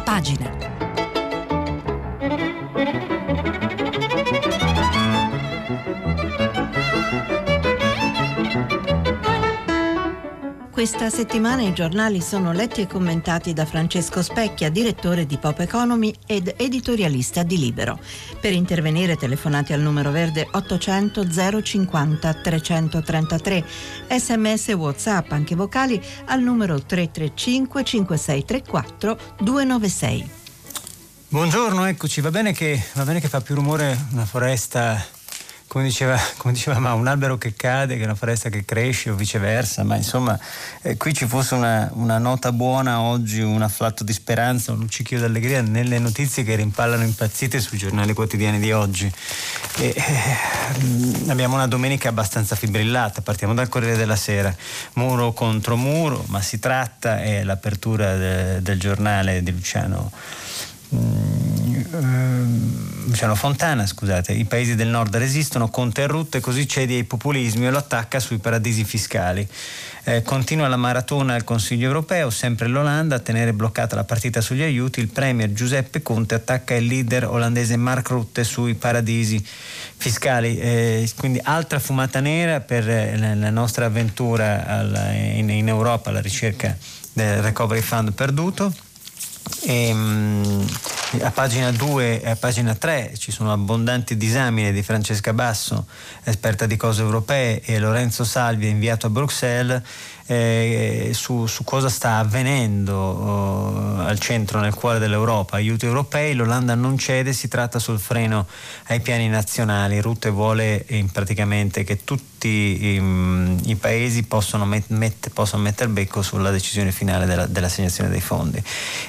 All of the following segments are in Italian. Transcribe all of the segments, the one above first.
Pagina. Questa settimana i giornali sono letti e commentati da Francesco Specchia, direttore di Pop Economy ed editorialista di Libero. Per intervenire telefonate al numero verde 800 050 333, sms whatsapp anche vocali al numero 335 5634 296. Buongiorno, eccoci, va bene, che, va bene che fa più rumore una foresta come diceva, come diceva ma un albero che cade, che è una foresta che cresce o viceversa, ma insomma eh, qui ci fosse una, una, nota buona oggi, un afflatto di speranza, un luccichio d'allegria nelle notizie che rimpallano impazzite sui giornali quotidiani di oggi. E, eh, abbiamo una domenica abbastanza fibrillata, partiamo dal Corriere della Sera, muro contro muro, ma si tratta, è l'apertura de, del giornale di Luciano. Mm, Luciano Fontana, scusate, i paesi del nord resistono, Conte e così cede ai populismi e lo attacca sui paradisi fiscali. Eh, continua la maratona al Consiglio europeo, sempre l'Olanda a tenere bloccata la partita sugli aiuti, il premier Giuseppe Conte attacca il leader olandese Mark Rutte sui paradisi fiscali. Eh, quindi altra fumata nera per eh, la nostra avventura alla, in, in Europa alla ricerca del recovery fund perduto. E, um, a pagina 2 e a pagina 3 ci sono abbondanti disamine di Francesca Basso, esperta di cose europee, e Lorenzo Salvi, inviato a Bruxelles, eh, su, su, cosa sta avvenendo oh, al centro, nel cuore dell'Europa. Aiuti europei, l'Olanda non cede, si tratta sul freno ai piani nazionali. Rutte vuole eh, praticamente che tutti i, mm, i paesi possano, met, met, possano, mettere becco sulla decisione finale della, dell'assegnazione dei fondi.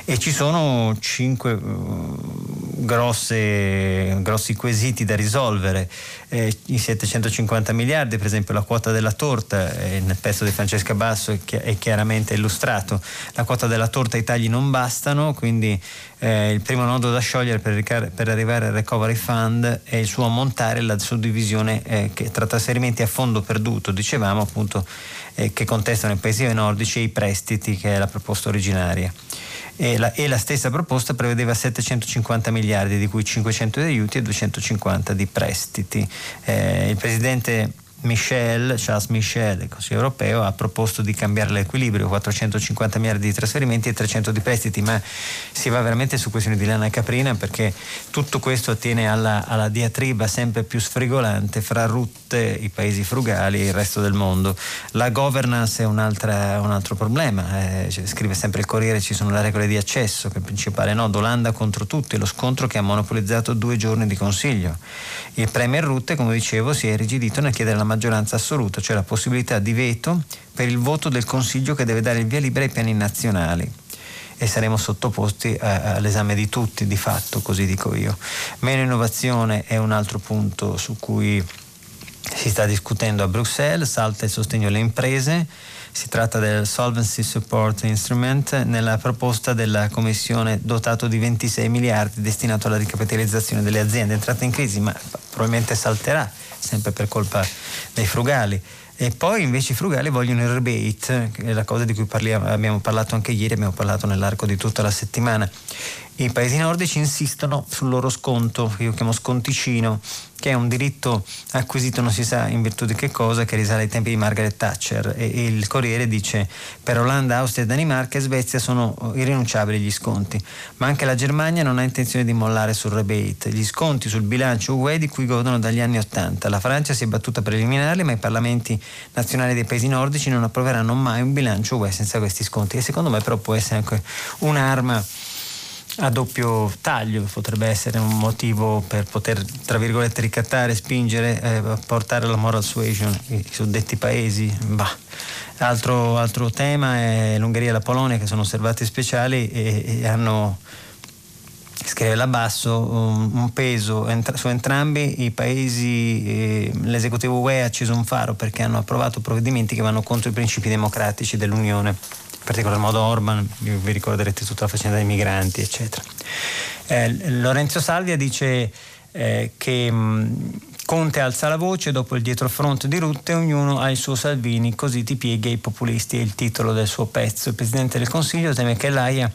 E ci sono cinque uh, grosse, grossi quesiti da risolvere. Eh, I 750 miliardi, per esempio la quota della torta, eh, nel pezzo di Francesca basso è, chiaramente illustrato. La quota della torta i tagli non bastano, quindi eh, il primo nodo da sciogliere per, ricar- per, arrivare al recovery fund è il suo ammontare, la suddivisione eh, tra trasferimenti a fondo perduto, dicevamo appunto eh, che contestano i paesi nordici e i prestiti, che è la proposta originaria. E la, e la, stessa proposta prevedeva 750 miliardi, di cui 500 di aiuti e 250 di prestiti. Eh, il presidente Michel, Charles Michel, il Consiglio europeo, ha proposto di cambiare l'equilibrio, 450 miliardi di trasferimenti e 300 di prestiti, ma si va veramente su questioni di lana caprina perché tutto questo attiene alla, alla diatriba sempre più sfrigolante fra Rutte, i paesi frugali e il resto del mondo. La governance è un, altro problema, eh, scrive sempre il Corriere, ci sono le regole di accesso, che è il principale nodo, Olanda contro tutti, lo scontro che ha monopolizzato due giorni di Consiglio. Il Premier Rutte, come dicevo, si è irrigidito nel chiedere la maggioranza assoluta, cioè la possibilità di veto per il voto del Consiglio che deve dare il via libera ai piani nazionali e saremo sottoposti a, all'esame di tutti di fatto, così dico io. Meno innovazione è un altro punto su cui si sta discutendo a Bruxelles, salta il sostegno alle imprese, si tratta del Solvency Support Instrument nella proposta della Commissione dotato di 26 miliardi destinato alla ricapitalizzazione delle aziende entrate in crisi, ma probabilmente salterà sempre per colpa dei frugali. E poi invece i frugali vogliono il rebate, che è la cosa di cui parliamo, abbiamo parlato anche ieri, abbiamo parlato nell'arco di tutta la settimana. I paesi nordici insistono sul loro sconto, che io chiamo sconticino, che è un diritto acquisito non si sa in virtù di che cosa, che risale ai tempi di Margaret Thatcher. E, e il Corriere dice per Olanda, Austria, Danimarca e Svezia sono irrinunciabili gli sconti, ma anche la Germania non ha intenzione di mollare sul rebate. Gli sconti sul bilancio UE di cui godono dagli anni Ottanta. La Francia si è battuta per eliminarli, ma i parlamenti nazionali dei paesi nordici non approveranno mai un bilancio UE senza questi sconti. E secondo me però può essere anche un'arma a doppio taglio potrebbe essere un motivo per poter tra virgolette ricattare, spingere, eh, portare la moral suasion i suddetti paesi. Bah. Altro, altro, tema è l'Ungheria e la Polonia che sono osservati speciali e, e hanno scrive là basso un, un peso entra, su entrambi i paesi eh, l'esecutivo UE ha acceso un faro perché hanno approvato provvedimenti che vanno contro i principi democratici dell'Unione particolar modo Orban, vi ricorderete tutta la faccenda dei migranti, eccetera. Eh, Lorenzo Salvia dice eh, che mh, Conte alza la voce dopo il dietrofront di Rutte, ognuno ha il suo Salvini, così ti pieghi ai populisti, è il titolo del suo pezzo. Il Presidente del Consiglio teme che l'AIA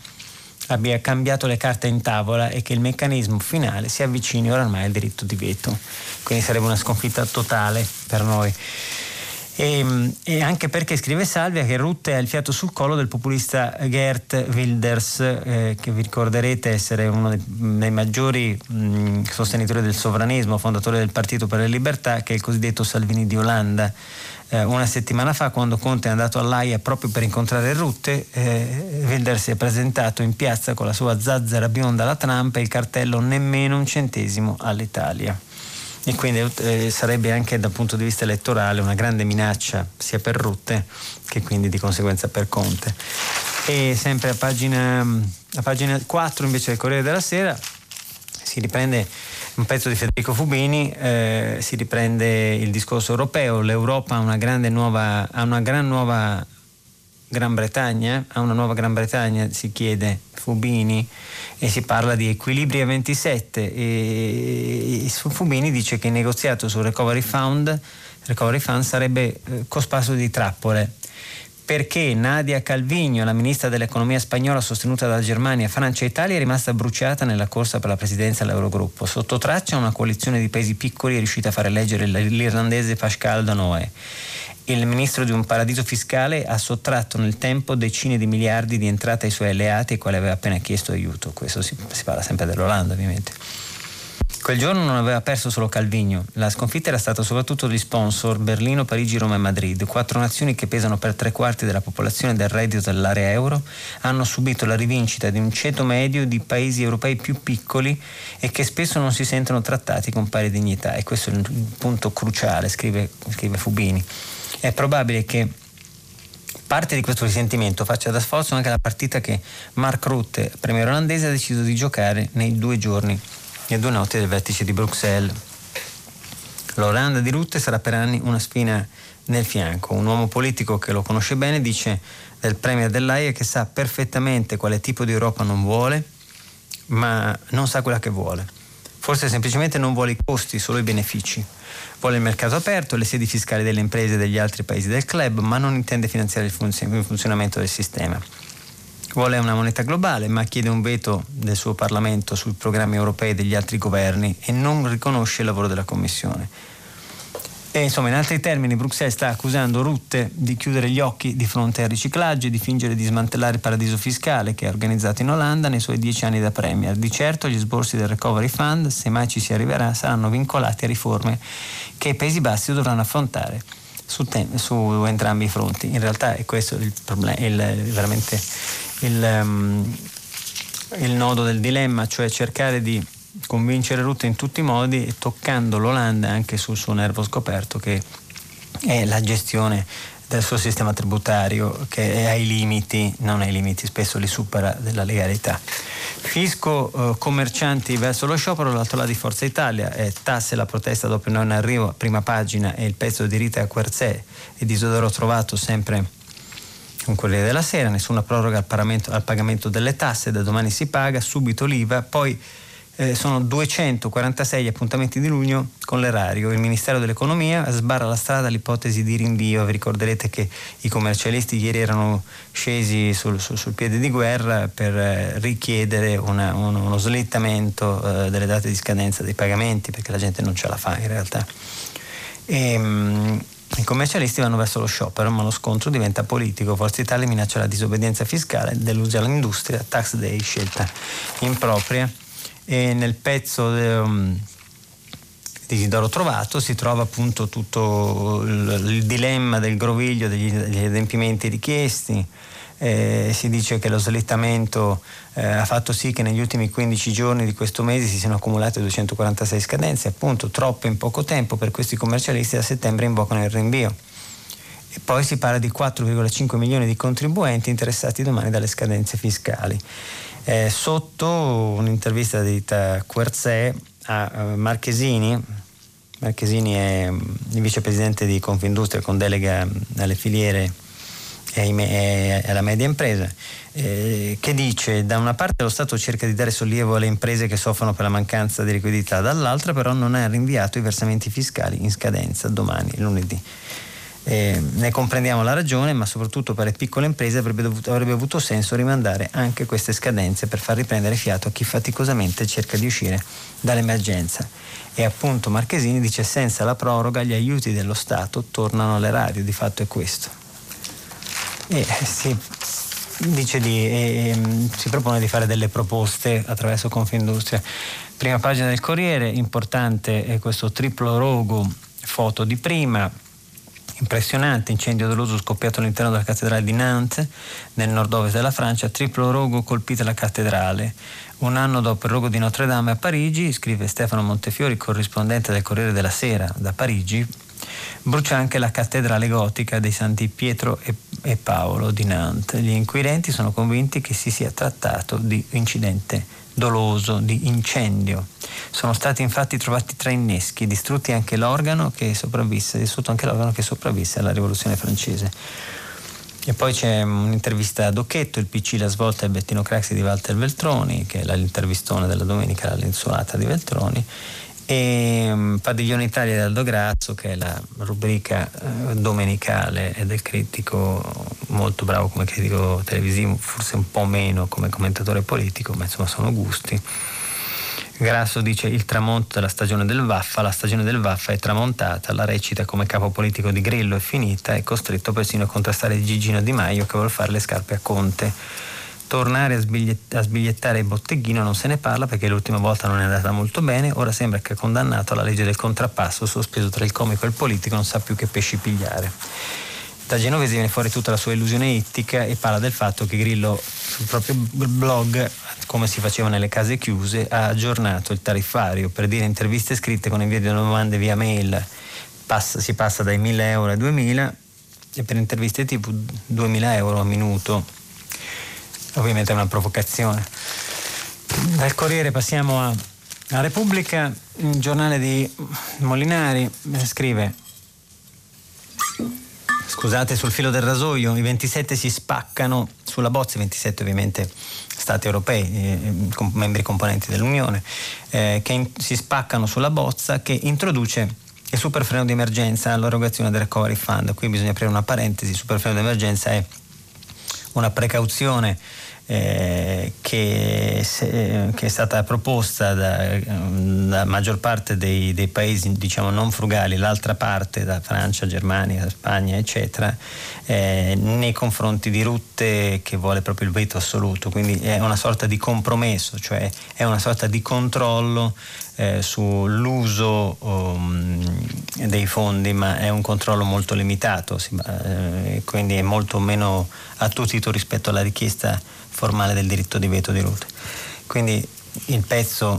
abbia cambiato le carte in tavola e che il meccanismo finale si avvicini oramai al diritto di veto. Quindi sarebbe una sconfitta totale per noi. E, e, anche perché scrive Salvia che Rutte ha il fiato sul collo del populista Gert Wilders, eh, che vi ricorderete essere uno dei, dei maggiori mh, sostenitori del sovranismo, fondatore del Partito per le Libertà, che è il cosiddetto Salvini di Olanda. Eh, una settimana fa, quando Conte è andato all'AIA proprio per incontrare Rutte, eh, Wilders si è presentato in piazza con la sua zazzera bionda alla Trump e il cartello nemmeno un centesimo all'Italia e quindi eh, sarebbe anche dal punto di vista elettorale una grande minaccia sia per Rutte che quindi di conseguenza per Conte. E sempre a pagina, a pagina 4 invece del Corriere della Sera si riprende un pezzo di Federico Fubini, eh, si riprende il discorso europeo, l'Europa ha una nuova, ha una gran nuova Gran Bretagna, ha una nuova Gran Bretagna, si chiede Fubini, e si parla di equilibri a 27 e, Fubini dice che il negoziato sul Recovery Fund, recovery Fund sarebbe eh, cosparso di trappole perché Nadia Calvino, la ministra dell'economia spagnola sostenuta da Germania, Francia e Italia, è rimasta bruciata nella corsa per la presidenza dell'Eurogruppo. Sotto traccia una coalizione di paesi piccoli è riuscita a fare eleggere l'irlandese Pascal Danoë il ministro di un paradiso fiscale ha sottratto nel tempo decine di miliardi di entrate ai suoi alleati ai quali aveva appena chiesto aiuto. Questo si, si parla sempre dell'Olanda ovviamente. Quel giorno non aveva perso solo Calvino, la sconfitta era stata soprattutto degli sponsor Berlino, Parigi, Roma e Madrid, quattro nazioni che pesano per tre quarti della popolazione del reddito dell'area euro, hanno subito la rivincita di un ceto medio di paesi europei più piccoli e che spesso non si sentono trattati con pari dignità e questo è il punto cruciale, scrive, scrive Fubini è probabile che parte di questo risentimento faccia da sforzo anche la partita che Mark Rutte, premier olandese, ha deciso di giocare nei due giorni, e due notti del vertice di Bruxelles. L'Olanda di Rutte sarà per anni una spina nel fianco. Un uomo politico che lo conosce bene dice del premier dell'AIA che sa perfettamente quale tipo di Europa non vuole, ma non sa quella che vuole. Forse semplicemente non vuole i costi, solo i benefici. Vuole il mercato aperto, le sedi fiscali delle imprese degli altri paesi del club, ma non intende finanziare il, funzion- il funzionamento del sistema. Vuole una moneta globale, ma chiede un veto del suo Parlamento sui programmi europei degli altri governi e non riconosce il lavoro della Commissione. E insomma, in altri termini, Bruxelles sta accusando Rutte di chiudere gli occhi di fronte al riciclaggio e di fingere di smantellare il paradiso fiscale che ha organizzato in Olanda nei suoi dieci anni da Premier. Di certo gli sborsi del Recovery Fund, se mai ci si arriverà, saranno vincolati a riforme che i Paesi Bassi dovranno affrontare su, tem- su entrambi i fronti. In realtà è questo il problema, il, veramente il, um, il nodo del dilemma, cioè cercare di convincere Rutte in tutti i modi, toccando l'Olanda anche sul suo nervo scoperto che è la gestione del suo sistema tributario che è ai limiti, non ai limiti, spesso li supera della legalità. Fisco, eh, commercianti verso lo sciopero, l'altro lato di Forza Italia, eh, tasse la protesta dopo non arrivo, prima pagina e il pezzo di Rita Querzè e di Isidoro Trovato sempre con Corriere della Sera, nessuna proroga al, al pagamento delle tasse, da domani si paga, subito l'IVA, poi eh, sono 246 appuntamenti di luglio con l'erario. Il Ministero dell'Economia sbarra la strada all'ipotesi di rinvio. Vi ricorderete che i commercialisti ieri erano scesi sul, sul, sul piede di guerra per eh, richiedere una, uno, uno, slittamento eh, delle date di scadenza dei pagamenti perché la gente non ce la fa in realtà. E, mh, i commercialisti vanno verso lo sciopero, ma lo scontro diventa politico. Forza Italia minaccia la disobbedienza fiscale, deluge all'industria, tax day, scelta impropria e nel pezzo um, di Isidoro Trovato si trova appunto tutto il, il dilemma del groviglio degli, degli adempimenti richiesti. Eh, si dice che lo slittamento eh, ha fatto sì che negli ultimi 15 giorni di questo mese si siano accumulate 246 scadenze, appunto troppe in poco tempo per questi commercialisti da settembre invocano il rinvio. E poi si parla di 4,5 milioni di contribuenti interessati domani dalle scadenze fiscali. Eh, sotto un'intervista di Querzè a uh, Marchesini, Marchesini è mm, il vicepresidente di Confindustria con delega alle filiere e alla media impresa, eh, che dice da una parte lo Stato cerca di dare sollievo alle imprese che soffrono per la mancanza di liquidità, dall'altra però non ha rinviato i versamenti fiscali in scadenza domani, lunedì. Eh, ne comprendiamo la ragione, ma soprattutto per le piccole imprese avrebbe, dovuto, avrebbe, avuto senso rimandare anche queste scadenze per far riprendere fiato a chi faticosamente cerca di uscire dall'emergenza. E appunto Marchesini dice senza la proroga gli aiuti dello Stato tornano all'erario, di fatto è questo. E si, dice di, e, si propone di fare delle proposte attraverso Confindustria. Prima pagina del Corriere, importante è questo triplo rogo, foto di prima, impressionante incendio doloso scoppiato all'interno della cattedrale di Nantes, nel nord-ovest della Francia, triplo rogo colpita la cattedrale. Un anno dopo il rogo di Notre Dame a Parigi, scrive Stefano Montefiori, corrispondente del Corriere della Sera da Parigi, brucia anche la cattedrale gotica dei Santi Pietro e, e Paolo di Nantes. Gli inquirenti sono convinti che si sia trattato di incidente doloso, di incendio. Sono stati infatti trovati tre inneschi, distrutti anche l'organo che sopravvisse, distrutto anche l'organo che sopravvisse alla rivoluzione francese. E poi c'è un'intervista a Docchetto, il PC La svolta e Bettino Craxi di Walter Veltroni, che è l'intervistone della domenica, la lenzuata di Veltroni, e um, Padiglione Italia di Aldo Grazzo che è la rubrica uh, domenicale del critico molto bravo come critico televisivo forse un po' meno come commentatore politico ma insomma sono gusti. Grasso dice il tramonto della stagione del Vaffa, la stagione del Vaffa è tramontata, la recita come capo politico di Grillo è finita, è costretto persino a contrastare Gigino Di Maio che vuole fare le scarpe a Conte tornare a, sbigliett- a sbigliettare il botteghino non se ne parla perché l'ultima volta non è andata molto bene, ora sembra che condannato alla legge del contrappasso, sospeso tra il comico e il politico, non sa più che pesci pigliare. Da Genovese viene fuori tutta la sua illusione ittica e parla del fatto che Grillo sul proprio blog, come si faceva nelle case chiuse, ha aggiornato il tariffario per dire interviste scritte con invio di domande via mail, passa, si passa dai 1000 euro ai 2000 e per interviste tipo 2000 euro a minuto ovviamente è una provocazione. Dal Corriere passiamo a, a Repubblica, il giornale di Molinari scrive scusate, sul filo del rasoio, i 27 si spaccano sulla bozza, i 27 ovviamente stati europei, eh, membri componenti dell'Unione, eh, che in, si spaccano sulla bozza che introduce il superfreno di emergenza all'erogazione del recovery fund. Qui bisogna aprire una parentesi, il superfreno di emergenza è una precauzione eh, che, se, che, è stata proposta da, maggior parte dei, dei, paesi diciamo non frugali, l'altra parte da Francia, Germania, Spagna eccetera, eh, nei confronti di rotte che vuole proprio il veto assoluto, quindi è una sorta di compromesso, cioè è una sorta di controllo eh, sull'uso um, dei fondi, ma è un controllo molto limitato, si, eh, quindi è molto meno attutito rispetto alla richiesta formale del diritto di veto di Ruth. Quindi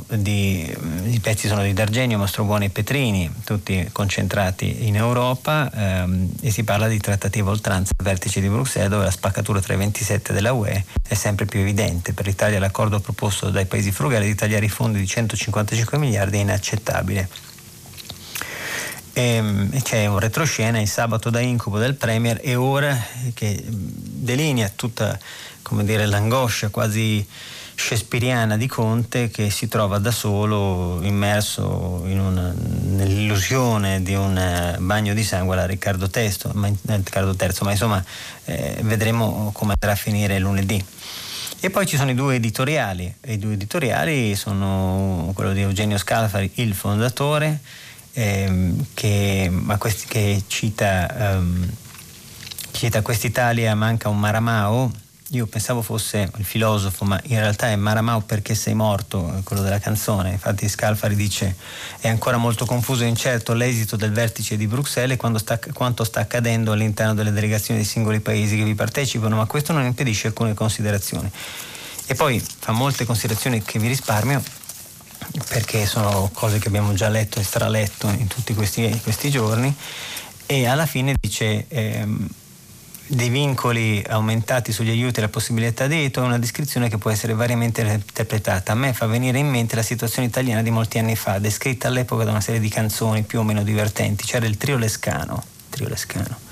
di, I pezzi sono di D'Argenio, Mastrobuoni e Petrini, tutti concentrati in Europa ehm, e si parla di trattativa oltranza al vertice di Bruxelles dove la spaccatura tra i 27 della UE è sempre più evidente. Per l'Italia l'accordo proposto dai paesi frugali di tagliare i fondi di 155 miliardi è inaccettabile. Ehm, e c'è un retroscena, il sabato da incubo del Premier e ora che delinea tutta dire, l'angoscia quasi shakespeariana di Conte che si trova da solo immerso una, nell'illusione di un eh, bagno di sangue alla Riccardo, Testo, ma, eh, Riccardo III, ma insomma eh, vedremo come andrà a finire lunedì. E poi ci sono i due editoriali, i due editoriali sono quello di Eugenio Scalfari, il fondatore, ehm, che, questi, che, cita, ehm, cita quest'Italia manca un Maramao, io pensavo fosse il filosofo, ma in realtà è Maramao perché sei morto, quello della canzone. Infatti Scalfari dice è ancora molto confuso e incerto l'esito del vertice di Bruxelles e sta, quanto sta accadendo all'interno delle delegazioni dei singoli paesi che vi partecipano, ma questo non impedisce alcune considerazioni. E poi fa molte considerazioni che vi risparmio perché sono cose che abbiamo già letto e straletto in tutti questi, questi giorni e alla fine dice... Ehm, dei vincoli aumentati sugli aiuti e la possibilità di veto è una descrizione che può essere variamente interpretata. A me fa venire in mente la situazione italiana di molti anni fa, descritta all'epoca da una serie di canzoni più o meno divertenti. C'era il trio Lescano, trio Lescano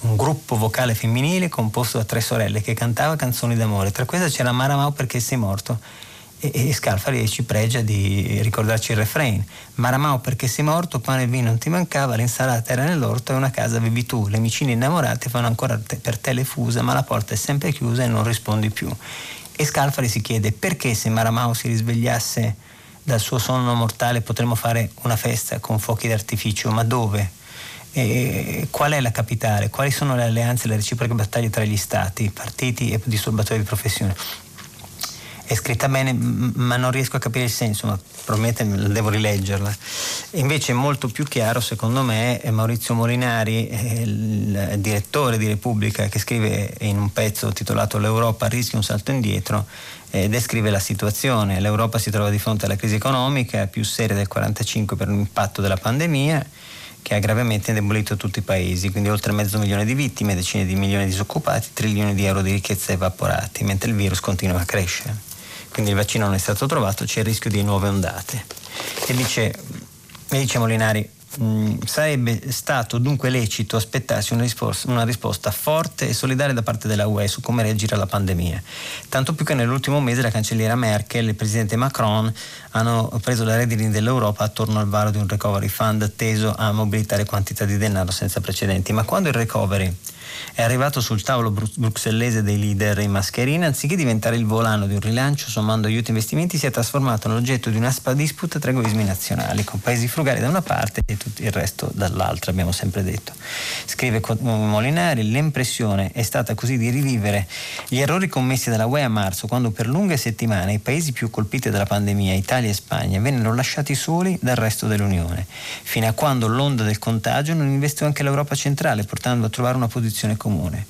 un gruppo vocale femminile composto da tre sorelle che cantava canzoni d'amore. Tra queste c'era Maramao perché sei morto e, e Scalfari ci pregia di ricordarci il refrain. Maramao perché sei morto, pane e vino non ti mancava, l'insalata era nell'orto e una casa vivi tu. Le vicine innamorate fanno ancora te, per te le fuse, ma la porta è sempre chiusa e non rispondi più. E Scalfari si chiede perché se Maramao si risvegliasse dal suo sonno mortale potremmo fare una festa con fuochi d'artificio, ma dove? E qual è la capitale? Quali sono le alleanze e le reciproche battaglie tra gli stati, partiti e disturbatori di professione? È scritta bene ma non riesco a capire il senso, ma probabilmente devo rileggerla. Invece molto più chiaro secondo me è Maurizio Molinari, il direttore di Repubblica che scrive in un pezzo titolato L'Europa rischia un salto indietro eh, descrive la situazione. L'Europa si trova di fronte alla crisi economica più seria del 1945 per l'impatto della pandemia che ha gravemente indebolito tutti i paesi, quindi oltre mezzo milione di vittime, decine di milioni di disoccupati, trilioni di euro di ricchezza evaporati, mentre il virus continua a crescere quindi il vaccino non è stato trovato, c'è il rischio di nuove ondate. E dice, e dice Molinari, mh, mm, sarebbe stato dunque lecito aspettarsi una risposta, una risposta, forte e solidale da parte della UE su come reagire alla pandemia. Tanto più che nell'ultimo mese la cancelliera Merkel e il presidente Macron hanno preso le redini dell'Europa attorno al varo di un recovery fund teso a mobilitare quantità di denaro senza precedenti. Ma quando il recovery è arrivato sul tavolo bruxellese dei leader in mascherina, anziché diventare il volano di un rilancio sommando aiuti e investimenti, si è trasformato nell'oggetto di una disputa tra egoismi nazionali, con paesi frugali da una parte e tutto il resto dall'altra, abbiamo sempre detto. Scrive Molinari, l'impressione è stata così di rivivere gli errori commessi dalla UE a marzo, quando per lunghe settimane i paesi più colpiti dalla pandemia, Italia e Spagna, vennero lasciati soli dal resto dell'Unione, fino a quando l'onda del contagio non investò anche l'Europa centrale, portando a trovare una posizione posizione comune.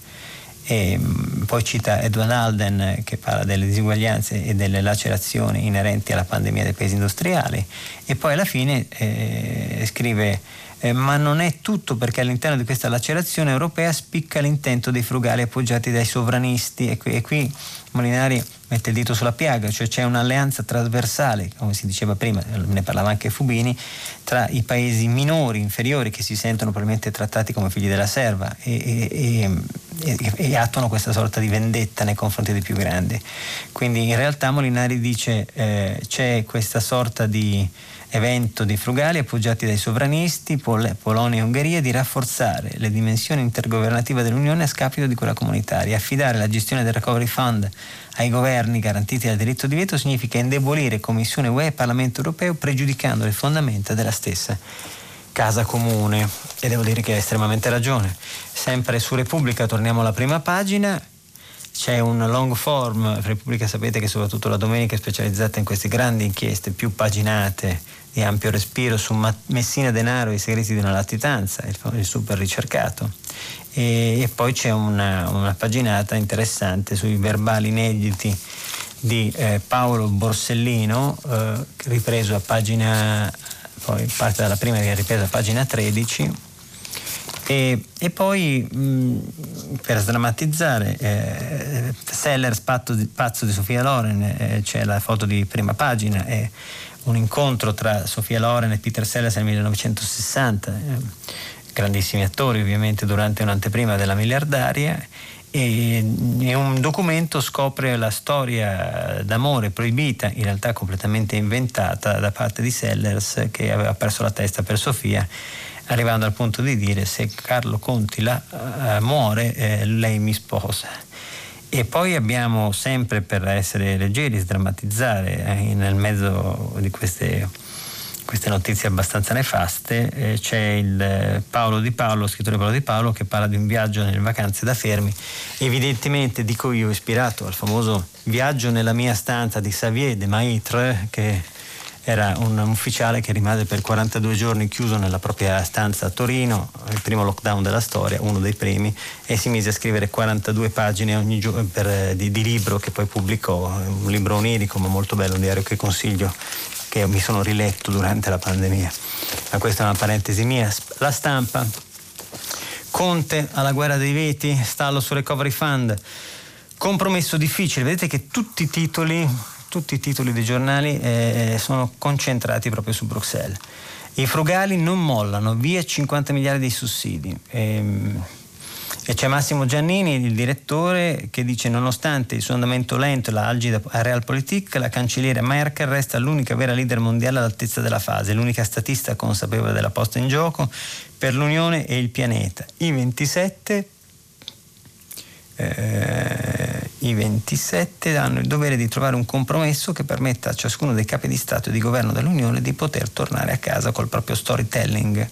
E mm, poi cita Edward Alden che parla delle disuguaglianze e delle lacerazioni inerenti alla pandemia dei paesi industriali e poi alla fine eh, scrive eh, ma non è tutto perché all'interno di questa lacerazione europea spicca l'intento dei frugali appoggiati dai sovranisti e qui, e qui Molinari mette il dito sulla piaga, cioè c'è un'alleanza trasversale, come si diceva prima, ne parlava anche Fubini, tra i paesi minori, inferiori, che si sentono probabilmente trattati come figli della serva e, e, e, e attuano questa sorta di vendetta nei confronti dei più grandi. Quindi in realtà Molinari dice eh, c'è questa sorta di evento dei frugali appoggiati dai sovranisti, Pol- Polonia e Ungheria, di rafforzare le dimensioni intergovernative dell'Unione a scapito di quella comunitaria. Affidare la gestione del Recovery Fund ai governi garantiti dal diritto di veto significa indebolire Commissione UE e Parlamento europeo pregiudicando le fondamenta della stessa casa comune. E devo dire che ha estremamente ragione. Sempre su Repubblica torniamo alla prima pagina c'è un long form, Repubblica sapete che soprattutto la domenica è specializzata in queste grandi inchieste più paginate di ampio respiro su Messina Denaro e i segreti di una latitanza, il, super ricercato. E, e poi c'è una, una, paginata interessante sui verbali inediti di eh, Paolo Borsellino, eh, ripreso a pagina, poi parte dalla prima che è ripresa a pagina 13 e, e poi mh, per sdrammatizzare, eh, Sellers pazzo di, pazzo di Sofia Loren, eh, c'è la foto di prima pagina, è un incontro tra Sofia Loren e Peter Sellers nel 1960, eh, grandissimi attori ovviamente durante un'anteprima della miliardaria e un documento scopre la storia d'amore proibita, in realtà completamente inventata da parte di Sellers che aveva perso la testa per Sofia arrivando al punto di dire se Carlo Conti la, uh, muore eh, lei mi sposa. E poi abbiamo sempre per essere leggeri, sdrammatizzare eh, nel mezzo di queste, queste notizie abbastanza nefaste, eh, c'è il eh, Paolo Di Paolo, scrittore Paolo Di Paolo, che parla di un viaggio nelle vacanze da fermi, evidentemente dico io ispirato al famoso viaggio nella mia stanza di Xavier de Maitre, che era un ufficiale che rimase per 42 giorni chiuso nella propria stanza a Torino, il primo lockdown della storia, uno dei primi, e si mise a scrivere 42 pagine gio- per, di, di, libro che poi pubblicò, un libro onirico ma molto bello, un diario che consiglio, che mi sono riletto durante la pandemia. Ma questa è una parentesi mia. La stampa. Conte alla guerra dei veti, stallo su recovery fund. Compromesso difficile, vedete che tutti i titoli tutti i titoli dei giornali eh, sono concentrati proprio su Bruxelles. I frugali non mollano, via 50 miliardi di sussidi. E, ehm, E c'è Massimo Giannini, il direttore, che dice nonostante il suo andamento lento e la algida realpolitik, la cancelliera Merkel resta l'unica vera leader mondiale all'altezza della fase, l'unica statista consapevole della posta in gioco per l'Unione e il pianeta. I 27 eh, i 27 hanno il dovere di trovare un compromesso che permetta a ciascuno dei capi di Stato e di governo dell'Unione di poter tornare a casa col proprio storytelling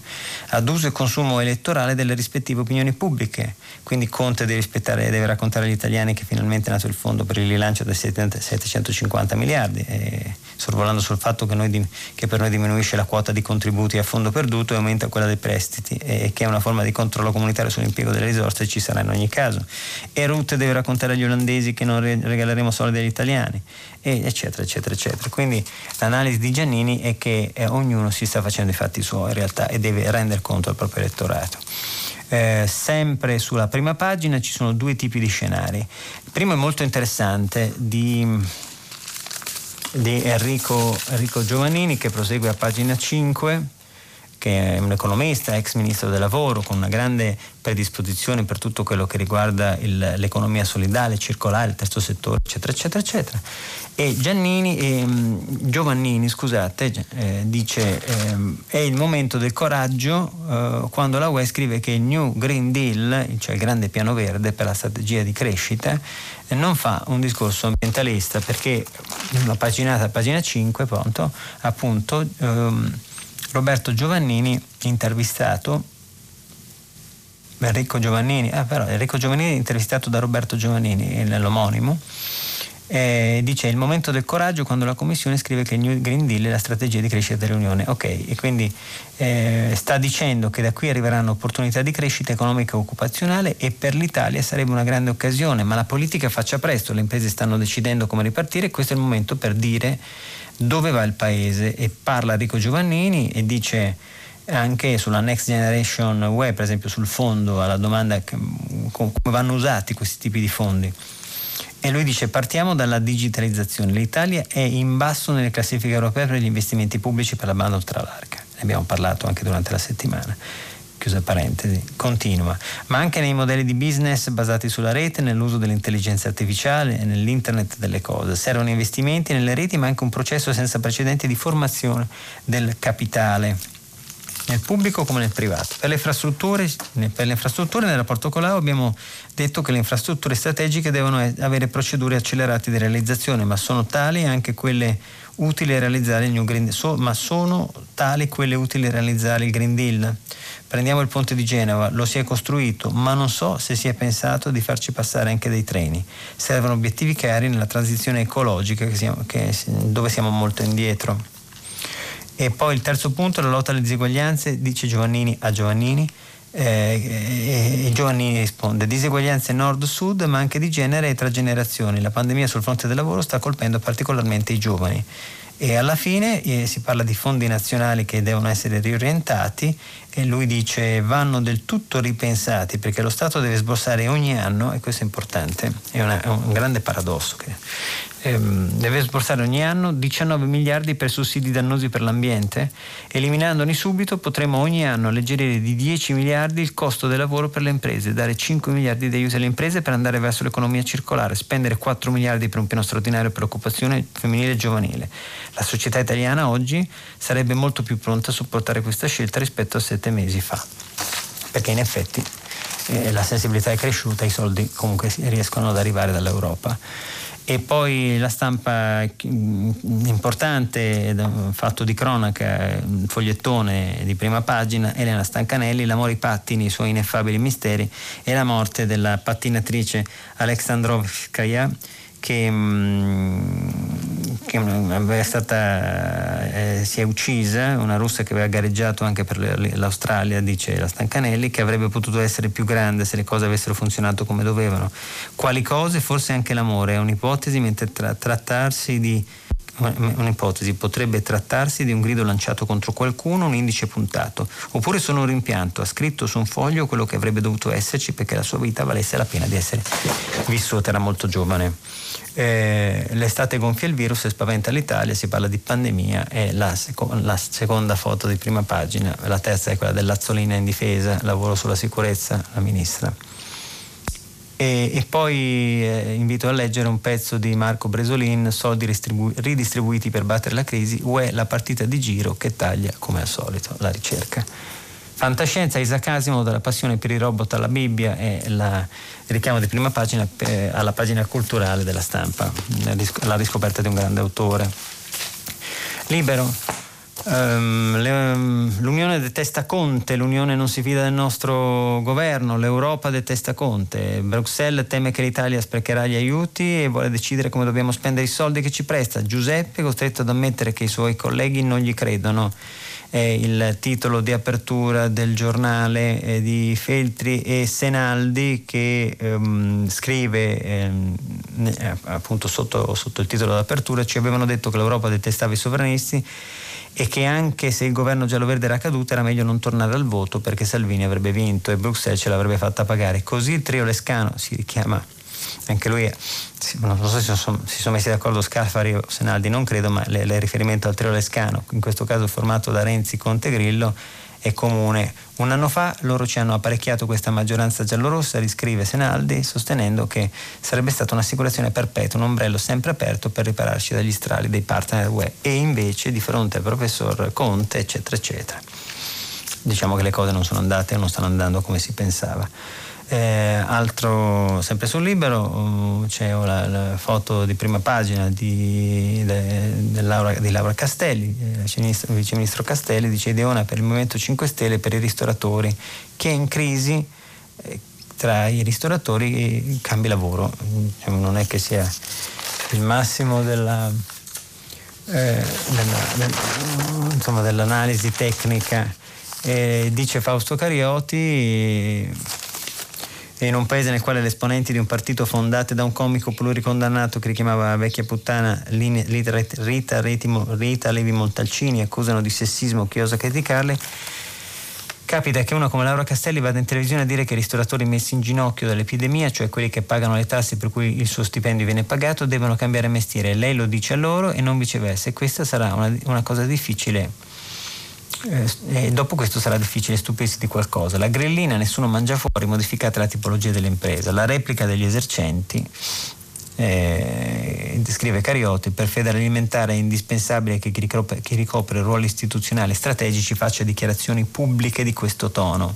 ad uso e consumo elettorale delle rispettive opinioni pubbliche. Quindi Conte deve, deve raccontare agli italiani che finalmente è nato il fondo per il rilancio dei 750 miliardi, e sorvolando sul fatto che, noi, che, per noi diminuisce la quota di contributi a fondo perduto e aumenta quella dei prestiti e che è una forma di controllo comunitario sull'impiego delle risorse ci sarà in ogni caso e Ruth deve raccontare agli olandesi che non regaleremo soldi agli italiani, eccetera, eccetera, eccetera. Quindi l'analisi di Giannini è che eh, ognuno si sta facendo i fatti suoi in realtà e deve rendere conto al proprio elettorato. Eh, sempre sulla prima pagina ci sono due tipi di scenari. Il primo è molto interessante di, di Enrico, Enrico Giovannini che prosegue a pagina 5 che è un economista, ex ministro del lavoro, con una grande predisposizione per tutto quello che riguarda il, l'economia solidale, circolare, il terzo settore, eccetera, eccetera, eccetera. E Giannini, eh, Giovannini, scusate, eh, dice eh, è il momento del coraggio eh, quando la UE scrive che il New Green Deal, cioè il grande piano verde per la strategia di crescita, non fa un discorso ambientalista perché una paginata, pagina 5, appunto, appunto ehm, Roberto Giovannini intervistato Enrico Giovannini, ah, però Enrico Giovannini intervistato da Roberto Giovannini nell'omonimo eh, dice il momento del coraggio quando la Commissione scrive che il New Green Deal è la strategia di crescita dell'Unione. Ok, e quindi eh, sta dicendo che da qui arriveranno opportunità di crescita economica e occupazionale e per l'Italia sarebbe una grande occasione, ma la politica faccia presto, le imprese stanno decidendo come ripartire e questo è il momento per dire dove va il paese e parla Enrico Giovannini e dice anche sulla Next Generation Web, per esempio sul fondo, alla domanda come vanno usati questi tipi di fondi. E lui dice partiamo dalla digitalizzazione. L'Italia è in basso nelle classifiche europee per gli investimenti pubblici per la banda ultralarga. Ne abbiamo parlato anche durante la settimana chiusa parentesi, continua, ma anche nei modelli di business basati sulla rete, nell'uso dell'intelligenza artificiale e nell'internet delle cose. Servono investimenti nelle reti, ma anche un processo senza precedenti di formazione del capitale nel pubblico come nel privato. Per le infrastrutture, per le infrastrutture nel rapporto con l'AO abbiamo detto che le infrastrutture strategiche devono avere procedure accelerate di realizzazione, ma sono tali anche quelle utili a realizzare il New Green Deal, so, ma sono tali quelle utili a realizzare il Green Deal. Prendiamo il ponte di Genova, lo si è costruito, ma non so se si è pensato di farci passare anche dei treni. Servono obiettivi chiari nella transizione ecologica che siamo, che, dove siamo molto indietro. E poi il terzo punto, la lotta alle diseguaglianze, dice Giovannini a Giovannini. Eh, e Giovannini risponde: diseguaglianze nord-sud, ma anche di genere e tra generazioni. La pandemia sul fronte del lavoro sta colpendo particolarmente i giovani e alla fine eh, si parla di fondi nazionali che devono essere riorientati e lui dice vanno del tutto ripensati perché lo Stato deve sborsare ogni anno e questo è importante, è, una, è un grande paradosso che ehm, deve sborsare ogni anno 19 miliardi per sussidi dannosi per l'ambiente, eliminandoli subito potremo ogni anno alleggerire di 10 miliardi il costo del lavoro per le imprese, dare 5 miliardi di aiuti alle imprese per andare verso l'economia circolare, spendere 4 miliardi per un piano straordinario per l'occupazione femminile e giovanile. La società italiana oggi sarebbe molto più pronta a supportare questa scelta rispetto a sette mesi fa, perché in effetti eh, la sensibilità è cresciuta, i soldi comunque riescono ad arrivare dall'Europa. E poi la stampa importante, fatto di cronaca, un fogliettone di prima pagina, Elena Stancanelli, l'amore ai pattini, i suoi ineffabili misteri e la morte della pattinatrice Alexandrovskaya che, mm, che è stata, eh, si è uccisa, una russa che aveva gareggiato anche per l'Australia, dice la Stancanelli, che avrebbe potuto essere più grande se le cose avessero funzionato come dovevano. Quali cose? Forse anche l'amore, è un'ipotesi, mentre tra- trattarsi di un'ipotesi, potrebbe trattarsi di un grido lanciato contro qualcuno, un indice puntato, oppure solo un rimpianto, ha scritto su un foglio quello che avrebbe dovuto esserci perché la sua vita valesse la pena di essere vissuta, era molto giovane. Eh, l'estate gonfia il virus e spaventa l'Italia, si parla di pandemia, è la, seco- la, seconda foto di prima pagina, la terza è quella dell'Azzolina in difesa, lavoro sulla sicurezza, la ministra. E, e poi eh, invito a leggere un pezzo di Marco Bresolin, Soldi ristribu- ridistribuiti per battere la crisi, UE la partita di giro che taglia come al solito la ricerca. Fantascienza, Isaac Asimov, dalla passione per i robot alla Bibbia la, il richiamo di prima pagina eh, alla pagina culturale della stampa, la riscoperta di un grande autore. Libero, Le, um, L'Unione detesta Conte, l'Unione non si fida del nostro governo, l'Europa detesta Conte, Bruxelles teme che l'Italia sprecherà gli aiuti e vuole decidere come dobbiamo spendere i soldi che ci presta. Giuseppe è costretto ad ammettere che i suoi colleghi non gli credono è il titolo di apertura del giornale eh, di Feltri e Senaldi che ehm, scrive ehm, appunto sotto, sotto il titolo d'apertura ci avevano detto che l'Europa detestava i sovranisti e che anche se il governo giallo-verde era caduto era meglio non tornare al voto perché Salvini avrebbe vinto e Bruxelles ce l'avrebbe fatta pagare. Così il trio Lescano si richiama anche lui, non so se si sono messi d'accordo Scalfari o Senaldi, non credo, ma il riferimento al trio Lescano, in questo caso formato da Renzi, Conte Grillo, è comune. Un anno fa loro ci hanno apparecchiato questa maggioranza giallorossa, riscrive Senaldi, sostenendo che sarebbe stata un'assicurazione perpetua, un ombrello sempre aperto per ripararci dagli strali dei partner UE. E invece di fronte al professor Conte, eccetera, eccetera. Diciamo che le cose non sono andate o non stanno andando come si pensava. Eh, altro, sempre sul libero uh, c'è la, la, foto di prima pagina di, de, de Laura, di Laura, Castelli, eh, vice ministro Castelli, dice Ideona per il Movimento 5 Stelle per i ristoratori che è in crisi eh, tra i ristoratori cambi lavoro. Diciamo, non è che sia il massimo della, eh, insomma, dell'analisi tecnica. dice Fausto Carioti in un paese nel quale le esponenti di un partito fondate da un comico pluricondannato che richiamava vecchia puttana Rita, Rita, Rita Levi Montalcini accusano di sessismo chi osa criticarle Capita che uno come Laura Castelli vada in televisione a dire che i ristoratori messi in ginocchio dall'epidemia, cioè quelli che pagano le tasse per cui il suo stipendio viene pagato, devono cambiare mestiere. Lei lo dice a loro e non viceversa. E questa sarà una, una cosa difficile eh, e dopo questo sarà difficile stupirsi di qualcosa. La grillina nessuno mangia fuori, modificate la tipologia dell'impresa. La replica degli esercenti, eh, descrive Carioti, per Federe Alimentare è indispensabile che chi ricopre, chi ricopre ruoli istituzionali strategici faccia dichiarazioni pubbliche di questo tono.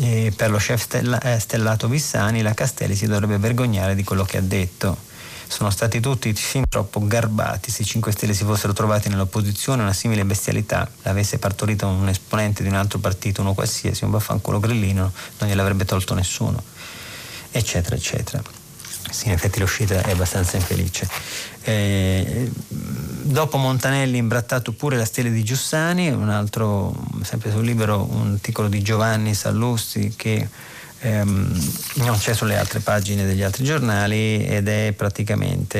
E per lo chef eh, stellato Vissani la Castelli si dovrebbe vergognare di quello che ha detto sono stati tutti fin troppo garbati. Se i 5 Stelle si fossero trovati nell'opposizione, una simile bestialità l'avesse partorita un esponente di un altro partito, uno qualsiasi, un vaffanculo grillino, non gliel'avrebbe tolto nessuno, eccetera, eccetera. Sì, in effetti l'uscita è abbastanza infelice. Eh, dopo Montanelli imbrattato pure la stella di Giussani, un altro, sempre sul libro, un articolo di Giovanni Sallusti che ehm, non c'è sulle altre pagine degli altri giornali ed è praticamente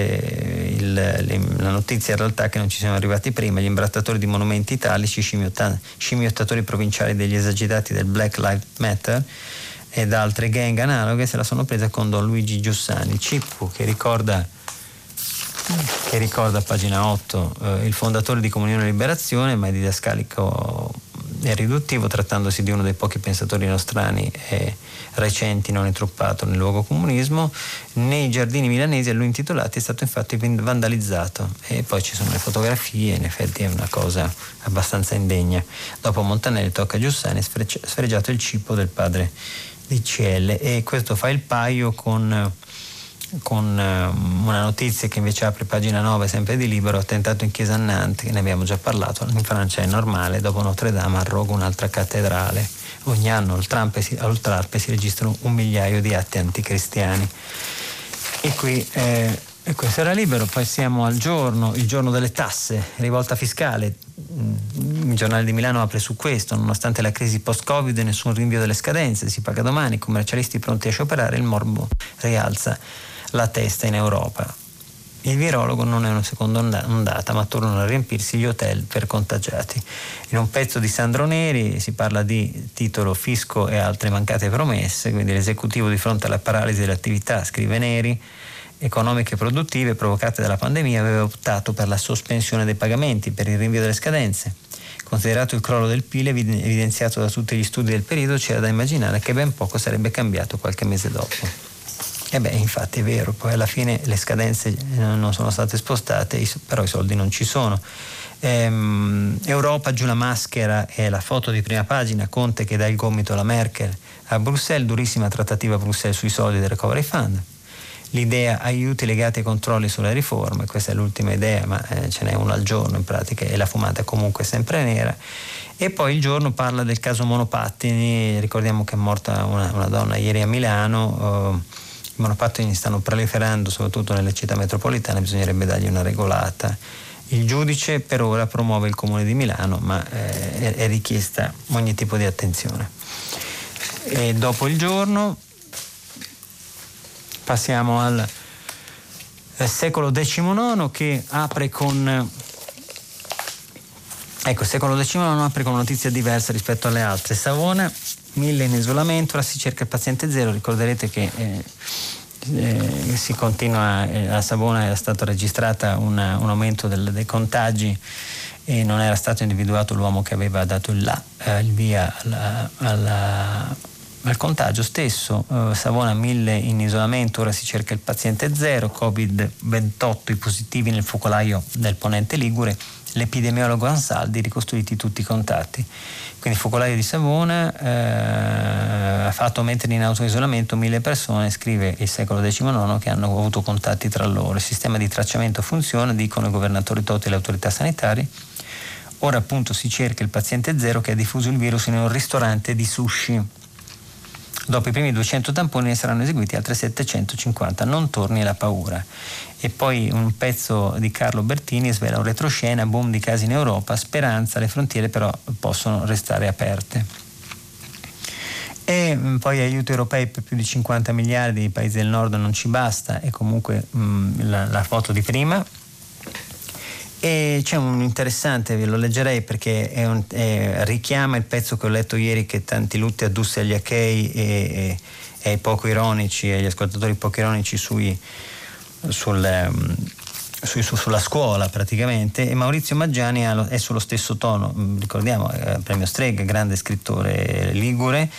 il, le, la notizia in realtà che non ci siamo arrivati prima, gli imbrattatori di monumenti italici, scimmiottatori provinciali degli esagitati del Black Lives Matter ed altre gang analoghe se la sono presa con Don Luigi Giussani, Cippu che ricorda che ricorda a pagina 8 eh, il fondatore di Comunione e Liberazione, ma è didascalico e riduttivo, trattandosi di uno dei pochi pensatori nostrani e recenti non intruppato nel luogo comunismo. Nei giardini milanesi a lui intitolati è stato infatti vandalizzato e poi ci sono le fotografie, in effetti è una cosa abbastanza indegna. Dopo Montanelli tocca a Giussani, sfregiato il cibo del padre di CL e questo fa il paio con con eh, una notizia che invece apre pagina 9 sempre di Libero, attentato in chiesa a Nantes, ne abbiamo già parlato, in Francia è normale, dopo Notre Dame arroga un'altra cattedrale. Ogni anno all'Oltrarpe si registrano un migliaio di atti anticristiani. E qui eh, e questo era libero, poi siamo al giorno, il giorno delle tasse, rivolta fiscale. Mm, il giornale di Milano apre su questo, nonostante la crisi post-Covid nessun rinvio delle scadenze, si paga domani, commercialisti pronti a scioperare, il morbo rialza la testa in Europa. Il virologo non è una seconda ondata, ma tornano a riempirsi gli hotel per contagiati. In un pezzo di Sandro Neri si parla di titolo Fisco e altre mancate promesse, quindi l'esecutivo di fronte alla paralisi dell'attività, scrive Neri, economiche e produttive provocate dalla pandemia aveva optato per la sospensione dei pagamenti, per il rinvio delle scadenze Considerato il crollo del PIL evidenziato da tutti gli studi del periodo, c'era da immaginare che ben poco sarebbe cambiato qualche mese dopo. E beh, infatti è vero, poi alla fine le scadenze non sono state spostate, però i soldi non ci sono. Ehm, Europa giù la maschera e la foto di prima pagina, Conte che dà il gomito alla Merkel a Bruxelles, durissima trattativa a Bruxelles sui soldi del Recovery Fund l'idea aiuti legati ai controlli sulle riforme, questa è l'ultima idea, ma eh, ce n'è una al giorno in pratica e la fumata è comunque sempre nera. E poi il giorno parla del caso monopattini, ricordiamo che è morta una, una donna ieri a Milano, eh, monopattini stanno proliferando soprattutto nelle città metropolitane, bisognerebbe dargli una regolata. Il giudice per ora promuove il comune di Milano, ma eh, è richiesta ogni tipo di attenzione. E dopo il giorno passiamo al eh, secolo XIX che apre con ecco il secolo XIX apre con una notizia diversa rispetto alle altre Savona mille in isolamento ora si cerca il paziente zero. Ricorderete che eh, eh, si continua eh, a Savona era stato registrato un aumento del, dei contagi e non era stato individuato l'uomo che aveva dato il, là, eh, il via alla, alla al contagio. Stesso, eh, Savona 1000 in isolamento, ora si cerca il paziente zero, Covid-28 i positivi nel focolaio del ponente Ligure, l'epidemiologo Ansaldi ricostruiti tutti i contatti. Quindi il focolaio di Savona eh, ha fatto mettere in autoisolamento mille persone, scrive il secolo XIX, che hanno avuto contatti tra loro. Il sistema di tracciamento funziona, dicono i governatori Totti e le autorità sanitarie. Ora appunto si cerca il paziente zero che ha diffuso il virus in un ristorante di sushi Dopo i primi 200 tamponi ne saranno eseguiti altre 750. Non torni la paura. E poi un pezzo di Carlo Bertini svela un retroscena, boom di casi in Europa, speranza, le frontiere però possono restare aperte. E mm, poi aiuti europei per più di 50 miliardi, i paesi del nord non ci basta e comunque mh, mm, la, la foto di prima, e c'è un interessante, ve lo leggerei perché è un, è, richiama il pezzo che ho letto ieri che tanti lutti addussi agli achei e, e, e ai poco ironici, agli ascoltatori poco ironici sui, sul, um, su, su, sulla scuola praticamente e Maurizio Maggiani è sullo stesso tono, mm, ricordiamo, eh, premio Strega, grande scrittore ligure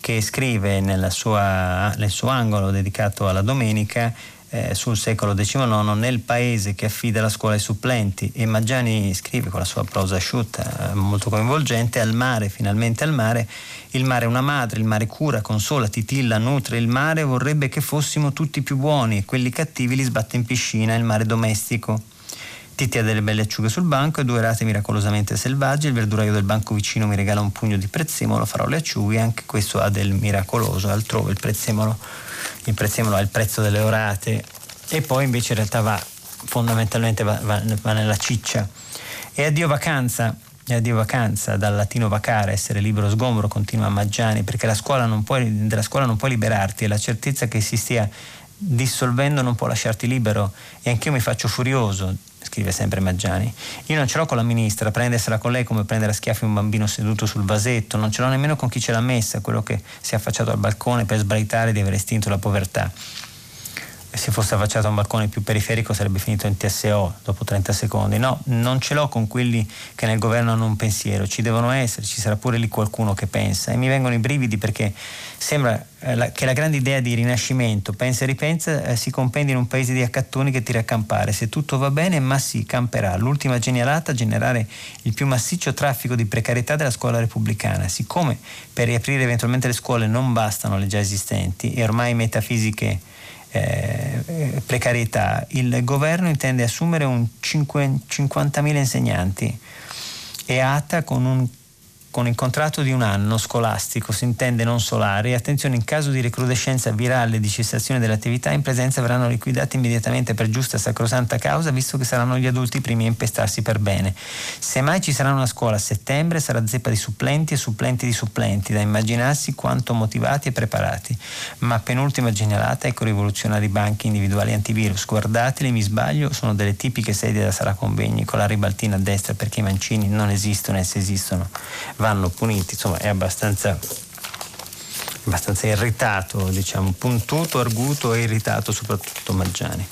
che scrive sua, nel suo angolo dedicato alla domenica eh, sul secolo XIX nel paese che affida la scuola ai supplenti e Maggiani scrive con la sua prosa asciutta, eh, molto coinvolgente, al mare, finalmente al mare, il mare è una madre, il mare cura, consola, titilla, nutre, il mare vorrebbe che fossimo tutti più buoni e quelli cattivi li sbatte in piscina, il mare domestico. Titti ha delle belle acciughe sul banco e due rate miracolosamente selvagge. Il verduraio del banco vicino mi regala un pugno di prezzemolo, farò le acciughe, anche questo ha del miracoloso. Altrove il prezzemolo il prezzemolo ha il prezzo delle orate e poi invece in realtà va fondamentalmente va, va, va nella ciccia. E addio vacanza, e addio vacanza, dal latino vacare, essere libero sgombro, continua Maggiani, perché la scuola non puoi, della scuola non puoi liberarti e la certezza che si stia dissolvendo non può lasciarti libero e anch'io mi faccio furioso scrive sempre Maggiani. Io non ce l'ho con la ministra, prendersela con lei come prendere a schiaffi un bambino seduto sul vasetto, non ce l'ho nemmeno con chi ce l'ha messa, quello che si è affacciato al balcone per sbraitare di aver estinto la povertà se fosse affacciato a un balcone più periferico sarebbe finito in TSO dopo 30 secondi. No, non ce l'ho con quelli che nel governo hanno un pensiero, ci devono essere, ci sarà pure lì qualcuno che pensa e mi vengono i brividi perché sembra eh, che la grande idea di rinascimento, pensa e ripensa, eh, si compendi in un paese di accattoni che tira a campare. Se tutto va bene, ma si camperà. L'ultima genialata, generare il più massiccio traffico di precarietà della scuola repubblicana. Siccome per riaprire eventualmente le scuole non bastano le già esistenti e ormai metafisiche eh, precarietà, il governo intende assumere un 50.000 insegnanti e ATA con un con il contratto di un anno scolastico si intende non solare e attenzione in caso di recrudescenza virale e di cessazione dell'attività in presenza verranno liquidati immediatamente per giusta e sacrosanta causa visto che saranno gli adulti i primi a impestarsi per bene. Se mai ci sarà una scuola a settembre sarà zeppa di supplenti e supplenti di supplenti da immaginarsi quanto motivati e preparati. Ma penultima genialata ecco rivoluzionari banchi individuali antivirus. Guardateli, mi sbaglio, sono delle tipiche sedie da sala convegni con la ribaltina a destra perché i mancini non esistono e se esistono vanno puniti, insomma è abbastanza, abbastanza irritato, diciamo, puntuto, arguto e irritato soprattutto Maggiani.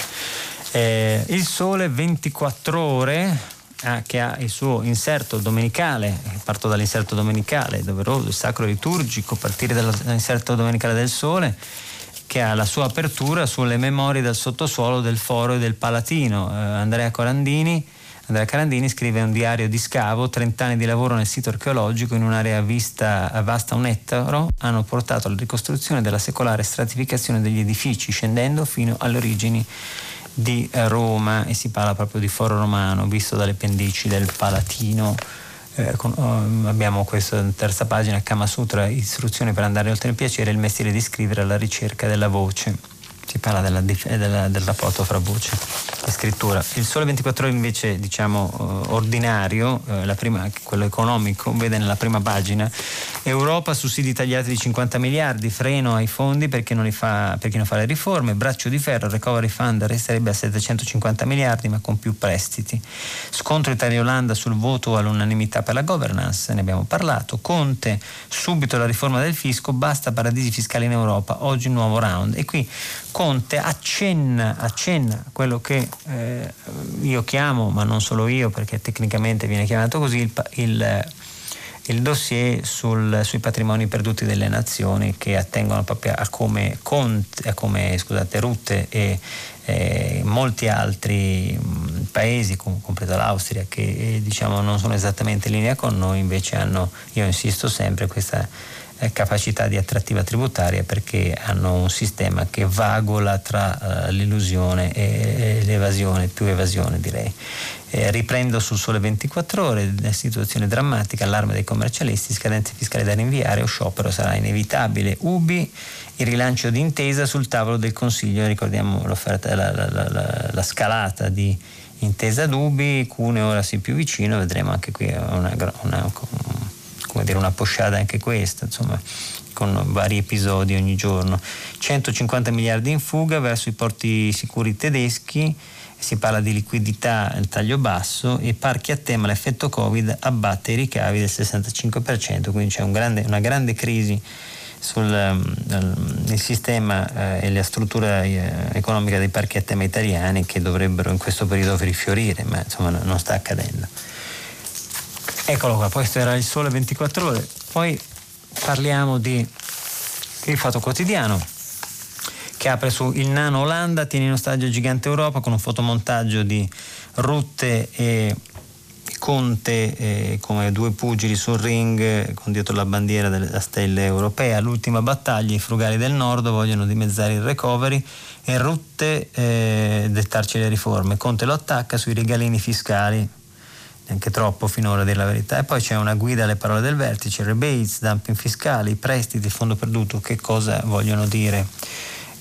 Eh, il sole 24 ore ah, che ha il suo inserto domenicale, parto dall'inserto domenicale, doveroso, il sacro liturgico, partire dall'inserto domenicale del Sole, che ha la sua apertura sulle memorie del sottosuolo del Foro e del Palatino. Eh, Andrea Corandini Andrea Carandini scrive un diario di scavo, 30 anni di lavoro nel sito archeologico in un'area vista, vasta un ettaro hanno portato alla ricostruzione della secolare stratificazione degli edifici, scendendo fino alle origini di Roma e si parla proprio di foro romano visto dalle pendici del Palatino. Eh, con, oh, abbiamo questa terza pagina, Kama Sutra, istruzioni per andare oltre il piacere, il mestiere di scrivere alla ricerca della voce si parla della, della, del rapporto fra voce e scrittura. Il Sole 24 ore invece, diciamo, uh, ordinario, uh, prima, quello economico, vede nella prima pagina Europa, sussidi tagliati di 50 miliardi, freno ai fondi per chi non, fa, per chi non fa le riforme, braccio di ferro, recovery fund resterebbe a 750 miliardi ma con più prestiti. Scontro Italia-Olanda sul voto all'unanimità per la governance, ne abbiamo parlato. Conte, subito la riforma del fisco, basta paradisi fiscali in Europa, oggi un nuovo round. E qui Conte accenna, accenna quello che eh, io chiamo, ma non solo io perché tecnicamente viene chiamato così, il, il, il dossier sul, sui patrimoni perduti delle nazioni che attengono proprio a come, Conte, a come scusate, Rutte e eh, molti altri mh, paesi, com- compresa l'Austria, che eh, diciamo non sono esattamente in linea con noi, invece hanno, io insisto sempre, questa eh, capacità di attrattiva tributaria perché hanno un sistema che vagola tra uh, l'illusione e, l'evasione, più evasione direi. Eh, riprendo sul sole 24 ore, situazione drammatica, allarme dei commercialisti, scadenze fiscali da rinviare o sciopero sarà inevitabile. Ubi, il rilancio di intesa sul tavolo del Consiglio, ricordiamo l'offerta, la, la, la, la scalata di intesa Dubi, Cuneo ora sì più vicino, vedremo anche qui una, una, come dire, una posciata anche questa, insomma, con vari episodi ogni giorno. 150 miliardi in fuga verso i porti sicuri tedeschi, si parla di liquidità il taglio basso e parchi a tema l'effetto Covid abbatte i ricavi del 65%, quindi c'è un grande, una grande crisi sul um, sistema eh, e la struttura eh, economica dei parchi a tema italiani che dovrebbero in questo periodo rifiorire, ma insomma non sta accadendo. Eccolo qua, questo era il sole 24 ore. Poi parliamo di Il Fatto Quotidiano che apre su Il Nano Olanda, tiene in ostaggio Gigante Europa con un fotomontaggio di Rutte e Conte eh, come due pugili sul ring con dietro la bandiera della stella europea. L'ultima battaglia, i frugali del nord vogliono dimezzare il recovery e Rutte eh, dettarci le riforme. Conte lo attacca sui regalini fiscali, neanche troppo finora a dire la verità. E poi c'è una guida alle parole del vertice, rebates, dumping fiscali, prestiti, fondo perduto, che cosa vogliono dire.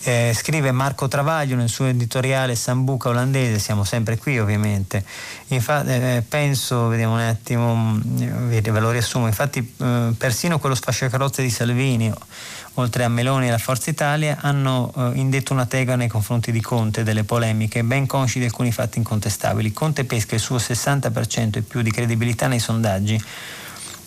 Eh, scrive Marco Travaglio nel suo editoriale Sambuca olandese, siamo sempre qui ovviamente. Infatti, eh, penso, vediamo un attimo, ve lo riassumo, infatti eh, persino quello sfasciacarrozze di Salvini oltre a Meloni e la Forza Italia, hanno eh, indetto una tega nei confronti di Conte delle polemiche, ben consci di alcuni fatti incontestabili. Conte pesca il suo 60% e più di credibilità nei sondaggi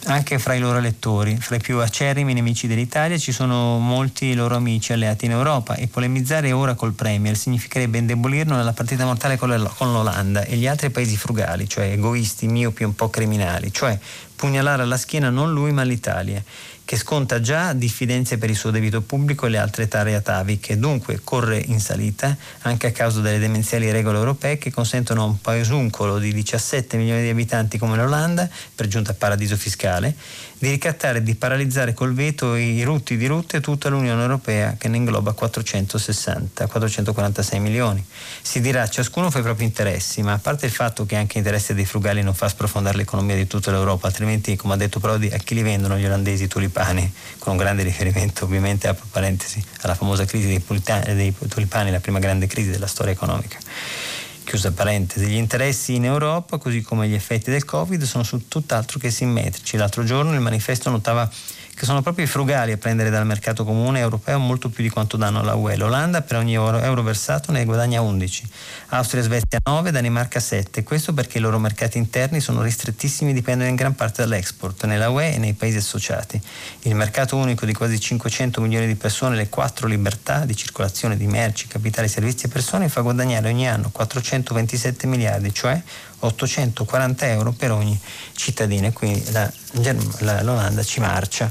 anche fra i loro elettori. Fra i più acerrimi nemici dell'Italia ci sono molti loro amici alleati in Europa e polemizzare ora col Premier significherebbe indebolirlo nella partita mortale con l'Olanda e gli altri paesi frugali, cioè egoisti, miopi, un po' criminali, cioè pugnalare alla schiena non lui ma l'Italia che sconta già diffidenze per il suo debito pubblico e le altre tare ataviche, dunque corre in salita anche a causa delle demenziali regole europee che consentono a un paesuncolo di 17 milioni di abitanti come l'Olanda, per giunta paradiso fiscale, di ricattare e di paralizzare col veto i rutti di rotte tutta l'Unione Europea che ne ingloba 460, 446 milioni. Si dirà ciascuno fa i propri interessi, ma a parte il fatto che anche interesse dei frugali non fa sprofondare l'economia di tutta l'Europa, altrimenti come ha detto Prodi a chi li vendono gli olandesi i tulipani, con un grande riferimento ovviamente apro parentesi alla famosa crisi dei, dei tulipani, la prima grande crisi della storia economica chiusa parentesi, gli interessi in Europa, così come gli effetti del Covid, sono su tutt'altro che simmetrici. L'altro giorno il manifesto notava che sono proprio i frugali a prendere dal mercato comune europeo molto più di quanto danno alla UE. L'Olanda per ogni euro, euro versato ne guadagna 11, Austria e Svezia 9, Danimarca 7. Questo perché i loro mercati interni sono ristrettissimi e dipendono in gran parte dall'export nella UE e nei paesi associati. Il mercato unico di quasi 500 milioni di persone, le quattro libertà di circolazione di merci, capitali, servizi e persone fa guadagnare ogni anno 427 miliardi, cioè 840 euro per ogni cittadino e quindi la, la, l'Olanda ci marcia.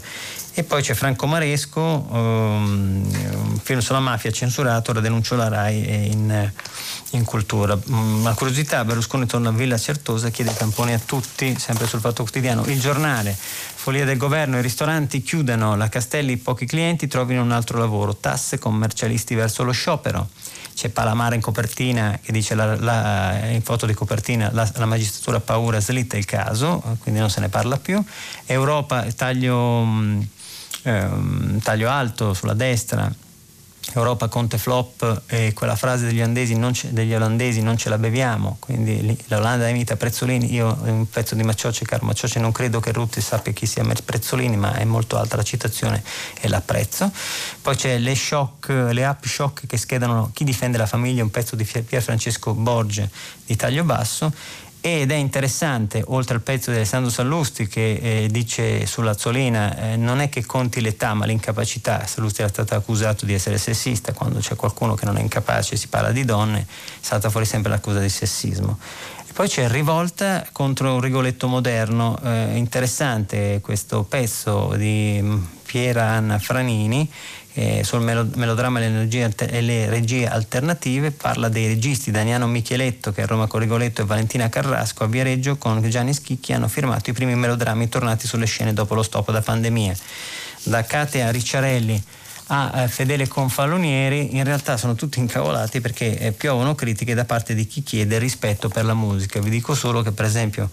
E poi c'è Franco Maresco, um, film sulla mafia censurato, ora denuncia la RAI in, in cultura. Mm, una curiosità, Berlusconi torna a Villa Certosa, chiede tamponi a tutti, sempre sul Fatto Quotidiano. Il giornale, follia del governo, i ristoranti chiudano, la Castelli pochi clienti, trovino un altro lavoro, tasse commercialisti verso lo sciopero c'è Palamara in copertina che dice la, la, in foto di copertina la, la, magistratura paura slitta il caso, quindi non se ne parla più. Europa, taglio, eh, taglio alto sulla destra, Europa Conte flop e quella frase degli olandesi non ce, degli olandesi non ce la beviamo, quindi l'Olanda imita Prezzolini, io un pezzo di Maccioce, caro Maccioce, non credo che Rutti sappia chi sia Prezzolini, ma è molto alta la citazione e l'apprezzo. Poi c'è le shock, le app shock che schedano chi difende la famiglia, un pezzo di Pier Francesco Borge di taglio basso ed è interessante, oltre al pezzo di Alessandro Sallusti che eh, dice sulla Zolina eh, non è che conti l'età ma l'incapacità, Sallusti era stato accusato di essere sessista, quando c'è qualcuno che non è incapace si parla di donne, salta fuori sempre l'accusa di sessismo. E poi c'è Rivolta contro un Rigoletto moderno, eh, interessante questo pezzo di mm, Piera Anna Franini eh, sul melodramma e le regie alternative, parla dei registi Daniano Micheletto che a Roma con Rigoletto e Valentina Carrasco a Viareggio con Gianni Schicchi hanno firmato i primi melodrammi tornati sulle scene dopo lo stop da pandemia. Da Katia Ricciarelli a eh, Fedele Confalonieri in realtà sono tutti incavolati perché eh, piovono critiche da parte di chi chiede rispetto per la musica. Vi dico solo che per esempio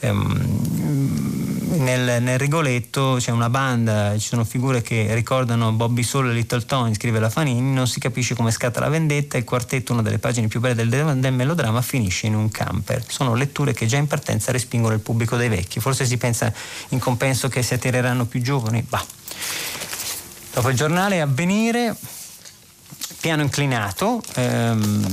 ehm, nel, nel, Rigoletto c'è una banda, ci sono figure che ricordano Bobby Solo e Little Tony, scrive la Fanini, non si capisce come scatta la vendetta, il quartetto, una delle pagine più belle del, del melodramma, finisce in un camper. Sono letture che già in partenza respingono il pubblico dei vecchi. Forse si pensa in compenso che si attireranno più giovani. Bah. Dopo il giornale Avvenire, piano inclinato, ehm,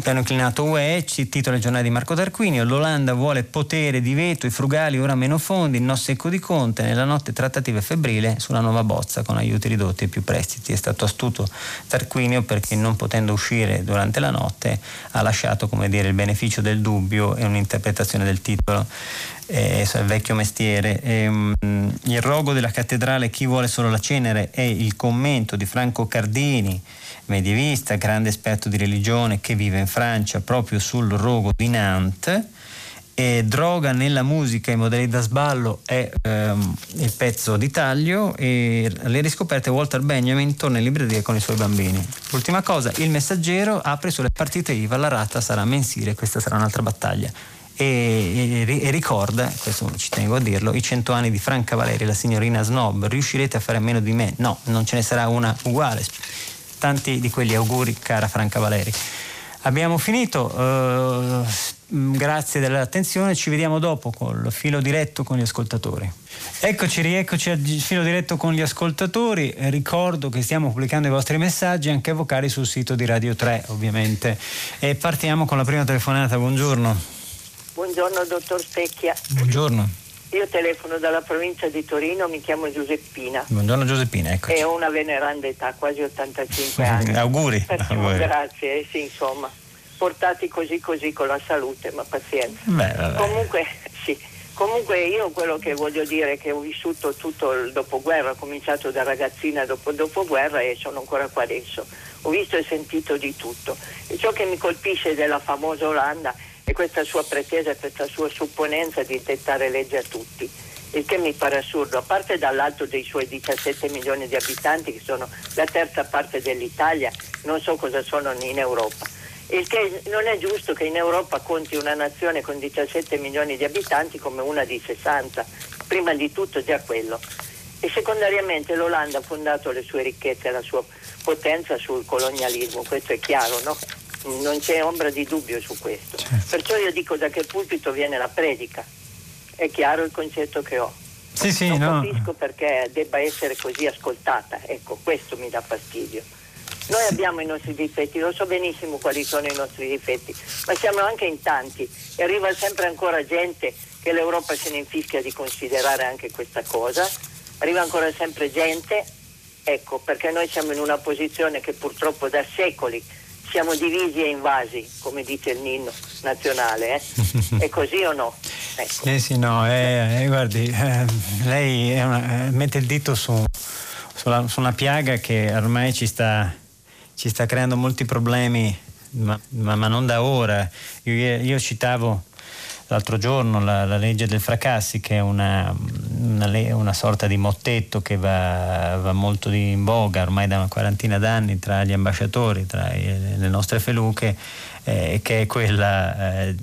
piano inclinato UE, ci titola il giornale di Marco Tarquinio, l'Olanda vuole potere di veto, i frugali ora meno fondi, il no secco di Conte, nella notte trattativa febbrile sulla nuova bozza con aiuti ridotti e più prestiti. È stato astuto Tarquinio perché non potendo uscire durante la notte ha lasciato come dire, il beneficio del dubbio e un'interpretazione del titolo eh, il vecchio mestiere. E, um, il rogo della cattedrale Chi vuole solo la cenere è il commento di Franco Cardini, medievista, grande esperto di religione che vive in Francia proprio sul rogo di Nantes. E Droga nella musica e modelli da sballo è ehm, il pezzo di taglio e le riscoperte Walter Benjamin torna in libreria con i suoi bambini. Ultima cosa, il messaggero apre sulle partite IVA, la rata sarà mensile, questa sarà un'altra battaglia e, e, ricorda, questo ci tengo a dirlo, i cento anni di Franca Valeri, la signorina Snob, riuscirete a fare a meno di me? No, non ce ne sarà una uguale. Tanti di quegli auguri, cara Franca Valeri. Abbiamo finito, uh, grazie dell'attenzione, ci vediamo dopo col filo diretto con gli ascoltatori. Eccoci, rieccoci al filo diretto con gli ascoltatori. Ricordo che stiamo pubblicando i vostri messaggi anche vocali sul sito di Radio 3, ovviamente. E partiamo con la prima telefonata. Buongiorno. Buongiorno dottor Specchia. Buongiorno. Io telefono dalla provincia di Torino, mi chiamo Giuseppina. Buongiorno Giuseppina, eccoci. E ho una veneranda età, quasi 85 anni. Auguri. Auguri. Grazie, eh, sì, insomma, portati così così con la salute, ma pazienza. Beh, Comunque, sì. Comunque io quello che voglio dire è che ho vissuto tutto il dopoguerra, ho cominciato da ragazzina dopo il dopoguerra e sono ancora qua adesso. Ho visto e sentito di tutto. E ciò che mi colpisce della famosa Olanda e questa sua pretesa, questa sua supponenza di dettare legge a tutti. Il che mi pare assurdo, a parte dall'alto dei suoi 17 milioni di abitanti, che sono la terza parte dell'Italia, non so cosa sono in Europa. Il che non è giusto che in Europa conti una nazione con 17 milioni di abitanti come una di 60, prima di tutto già quello. E secondariamente l'Olanda ha fondato le sue ricchezze e la sua potenza sul colonialismo, questo è chiaro, no? Non c'è ombra di dubbio su questo. Certo. Perciò io dico da che pulpito viene la predica. È chiaro il concetto che ho. Sì, sì, non no. capisco perché debba essere così ascoltata. Ecco, questo mi dà fastidio. Noi abbiamo i nostri difetti, lo so benissimo quali sono i nostri difetti, ma siamo anche in tanti e arriva sempre ancora gente che l'Europa se ne infischia di considerare anche questa cosa, arriva ancora sempre gente, ecco, perché noi siamo in una posizione che purtroppo da secoli siamo divisi e invasi, come dice il ninno nazionale, eh? è così o no? Ecco. Eh sì, no, eh, eh, guardi, eh, lei una, eh, mette il dito su, sulla, su, una piaga che ormai ci sta, ci sta creando molti problemi, ma, ma, ma non da ora. Io, io citavo l'altro giorno la, la, legge del fracassi che è una, una, una sorta di mottetto che va, va, molto in voga ormai da una quarantina d'anni tra gli ambasciatori, tra le nostre feluche eh, che è quella eh,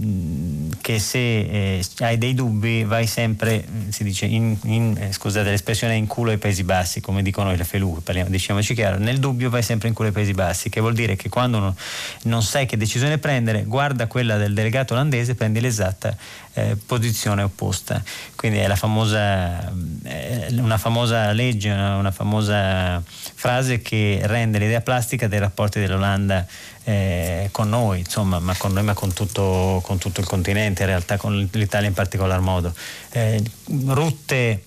che se eh, hai dei dubbi vai sempre, si dice, in, in, eh, scusate l'espressione, in culo ai Paesi Bassi, come dicono le FELU, parliamo, diciamoci chiaro, nel dubbio vai sempre in culo ai Paesi Bassi, che vuol dire che quando non, non sai che decisione prendere, guarda quella del delegato olandese, prendi l'esatta eh, posizione opposta. Quindi è famosa, eh, una famosa legge, una, una, famosa frase che rende l'idea plastica dei rapporti dell'Olanda eh, con noi, insomma, ma con noi ma con tutto, con tutto, il continente, in realtà con l'Italia in particolar modo. Eh, Rutte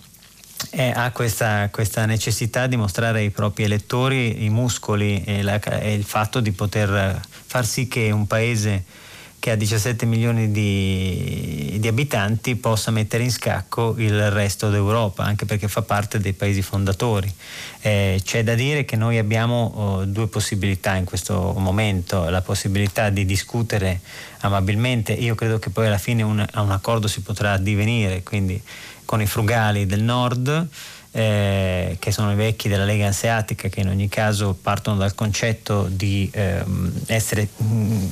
eh, ha questa, questa, necessità di mostrare ai propri elettori i muscoli e, la, e il fatto di poter far sì che un paese che ha 17 milioni di, di, abitanti possa mettere in scacco il resto d'Europa, anche perché fa parte dei paesi fondatori. Eh, c'è da dire che noi abbiamo oh, due possibilità in questo momento, la possibilità di discutere amabilmente, io credo che poi alla fine un, a un accordo si potrà addivenire, quindi con i frugali del nord eh, che sono i vecchi della Lega Anseatica, che in ogni caso partono dal concetto di ehm, essere mh,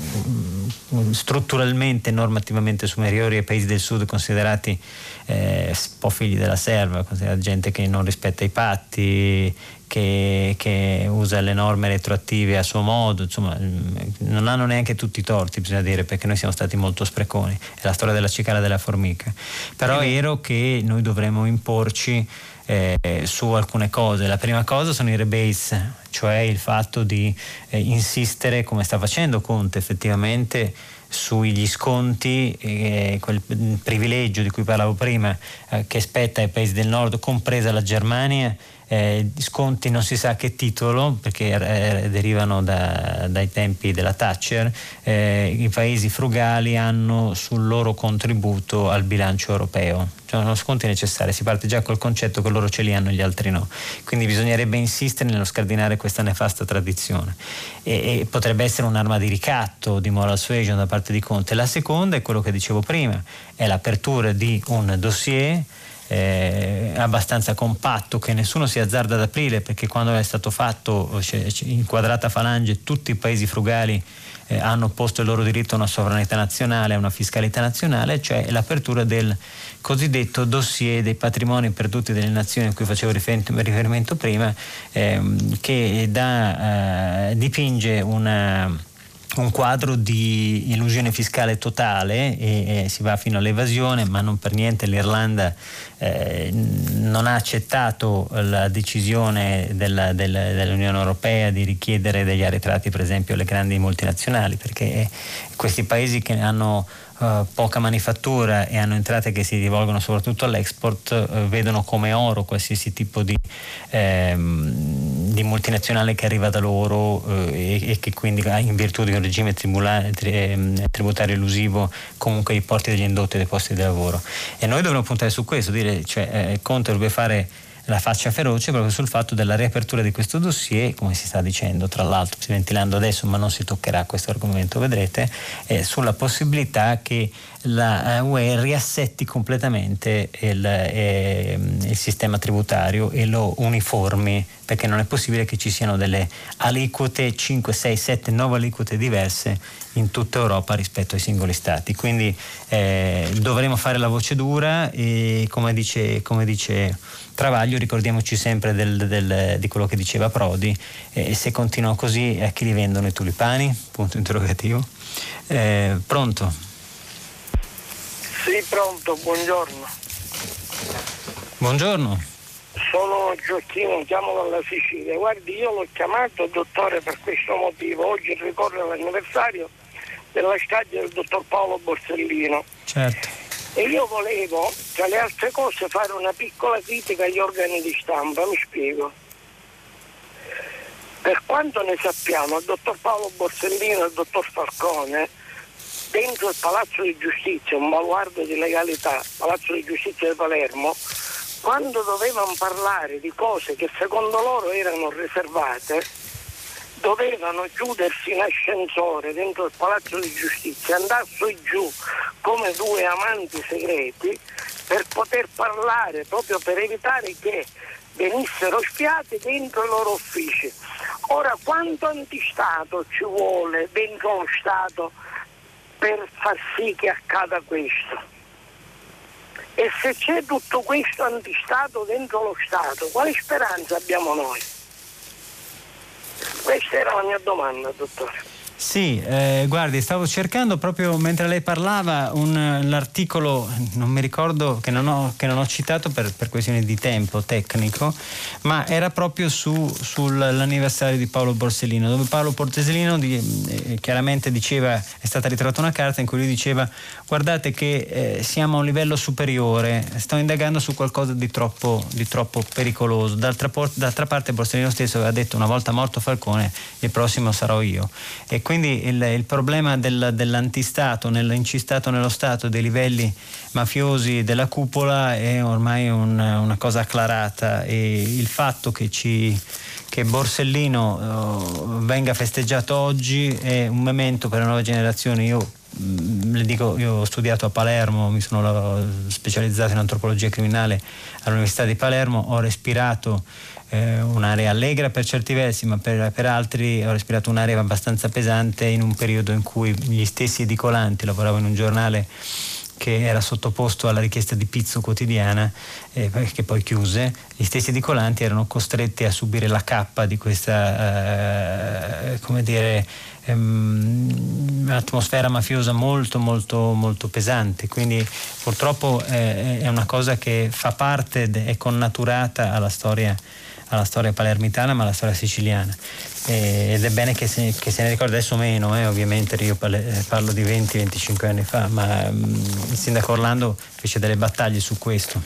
mm, strutturalmente e normativamente superiori ai paesi del sud considerati eh, un po' figli della serva, considerati gente che non rispetta i patti, che, che, usa le norme retroattive a suo modo, insomma mm, non hanno neanche tutti i torti bisogna dire perché noi siamo stati molto spreconi, è la storia della cicala della formica, però è vero che noi dovremmo imporci eh, su alcune cose. La prima cosa sono i rebase, cioè il fatto di eh, insistere, come sta facendo Conte effettivamente, sugli sconti, eh, quel privilegio di cui parlavo prima, eh, che spetta ai paesi del nord, compresa la Germania, eh, sconti non si sa che titolo, perché eh, derivano da, dai tempi della Thatcher, eh, i paesi frugali hanno sul loro contributo al bilancio europeo. Cioè sono sconti necessari, si parte già col concetto che loro ce li hanno e gli altri no. Quindi bisognerebbe insistere nello scardinare questa nefasta tradizione. E, e potrebbe essere un'arma di ricatto, di moral suasion da parte di Conte. La seconda è quello che dicevo prima, è l'apertura di un dossier eh, abbastanza compatto che nessuno si azzarda ad aprire perché quando è stato fatto in quadrata falange tutti i paesi frugali eh, hanno posto il loro diritto a una sovranità nazionale, a una fiscalità nazionale, cioè l'apertura del cosiddetto dossier dei patrimoni perduti delle nazioni a cui facevo riferimento prima, ehm, che da, eh, dipinge una un quadro di illusione fiscale totale e, e, si va fino all'evasione, ma non per niente l'Irlanda eh, non ha accettato la decisione della, della, dell'Unione Europea di richiedere degli arretrati per esempio alle grandi multinazionali, perché questi paesi che hanno Uh, poca manifattura e hanno entrate che si rivolgono soprattutto all'export, uh, vedono come oro qualsiasi tipo di, ehm, di multinazionale che arriva da loro uh, e, e, che quindi in virtù di un regime tribula, tri, ehm, tributario elusivo comunque i porti degli indotti dei posti di lavoro. E noi dovremmo puntare su questo, dire cioè, eh, Conte dovrebbe fare la faccia feroce proprio sul fatto della riapertura di questo dossier, come si sta dicendo, tra l'altro, si ventilando adesso, ma non si toccherà questo argomento, vedrete, eh, sulla possibilità che la eh, UE riassetti completamente il, eh, il, sistema tributario e lo uniformi, perché non è possibile che ci siano delle aliquote 5, 6, 7, 9 aliquote diverse in tutta Europa rispetto ai singoli stati. Quindi eh, dovremo fare la voce dura e come dice, come dice Travaglio ricordiamoci sempre del, del, di quello che diceva Prodi e se continua così a chi li vendono i tulipani? Punto interrogativo. Eh, pronto? Sì, pronto, buongiorno. Buongiorno. Sono Gioacchino, chiamo dalla Sicilia. Guardi, io l'ho chiamato dottore per questo motivo. Oggi ricorre l'anniversario della strage del dottor Paolo Borsellino. Certo. E io volevo, tra le altre cose, fare una piccola critica agli organi di stampa, mi spiego. Per quanto ne sappiamo, il dottor Paolo Borsellino e il dottor Falcone, dentro il Palazzo di Giustizia, un baluardo di legalità, Palazzo di Giustizia di Palermo, quando dovevano parlare di cose che secondo loro erano riservate, dovevano chiudersi in ascensore dentro il Palazzo di Giustizia, e giù come due amanti segreti per poter parlare, proprio per evitare che venissero spiati dentro i loro uffici. Ora, quanto antistato ci vuole dentro lo Stato per far sì che accada questo? E se c'è tutto questo antistato dentro lo Stato, quale speranza abbiamo noi? Questa era la mia domanda, dottore. Sì, eh, guardi, stavo cercando proprio mentre lei parlava un, l'articolo, non mi ricordo, che non ho, che non ho citato per, per, questioni di tempo tecnico, ma era proprio su, sull'anniversario di Paolo Borsellino, dove Paolo Borsellino di, eh, chiaramente diceva, è stata ritrovata una carta in cui lui diceva guardate che eh, siamo a un livello superiore, sto indagando su qualcosa di troppo, di troppo pericoloso. D'altra, d'altra, parte Borsellino stesso aveva detto una volta morto Falcone, il prossimo sarò io. E quindi il, il problema del, dell'antistato, nell'incistato nello Stato dei livelli mafiosi della cupola è ormai un, una cosa acclarata e il fatto che, ci, che Borsellino uh, venga festeggiato oggi è un memento per le nuove generazioni. Io le dico, io ho studiato a Palermo, mi sono specializzato in antropologia criminale all'Università di Palermo, ho respirato eh, un'area allegra per certi versi, ma per, per, altri ho respirato un'area abbastanza pesante in un periodo in cui gli stessi edicolanti, lavoravo in un giornale che era sottoposto alla richiesta di pizzo quotidiana, eh, che poi chiuse, gli stessi edicolanti erano costretti a subire la cappa di questa, eh, come dire, ehm, atmosfera mafiosa molto molto molto pesante. Quindi purtroppo eh, è una cosa che fa parte, è connaturata alla storia alla storia palermitana ma alla storia siciliana. E, ed è bene che se, che se, ne ricorda adesso meno eh, ovviamente io eh, parlo di 20-25 anni fa ma mh, mm, il sindaco Orlando fece delle battaglie su questo.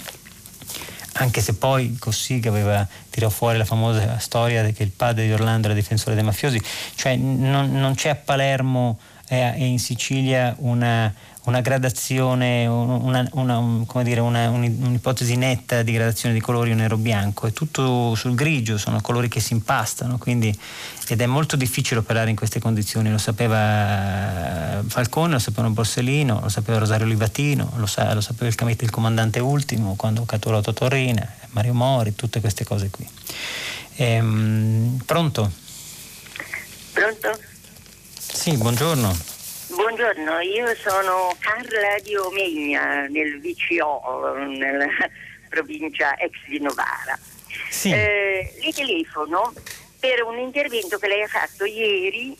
Anche se poi Cossiga aveva tirato fuori la famosa storia che il padre di Orlando era difensore dei mafiosi cioè non, non c'è a Palermo e in Sicilia una, una gradazione, una, una, un, dire, una, un'ipotesi netta di gradazione di colori nero-bianco, è tutto sul grigio, sono colori che si impastano, quindi, ed è molto difficile operare in queste condizioni, lo sapeva Falcone, lo sapeva Borsellino, lo sapeva Rosario Livatino, lo, sa, lo sapeva il, il, comandante ultimo quando catturò Torrina, Mario Mori, tutte queste cose qui. Ehm, pronto? Pronto? Sì, buongiorno. Buongiorno, io sono Carla di Omegna nel VCO, nella provincia ex di Novara. Sì. Eh, le telefono per un intervento che lei ha fatto ieri,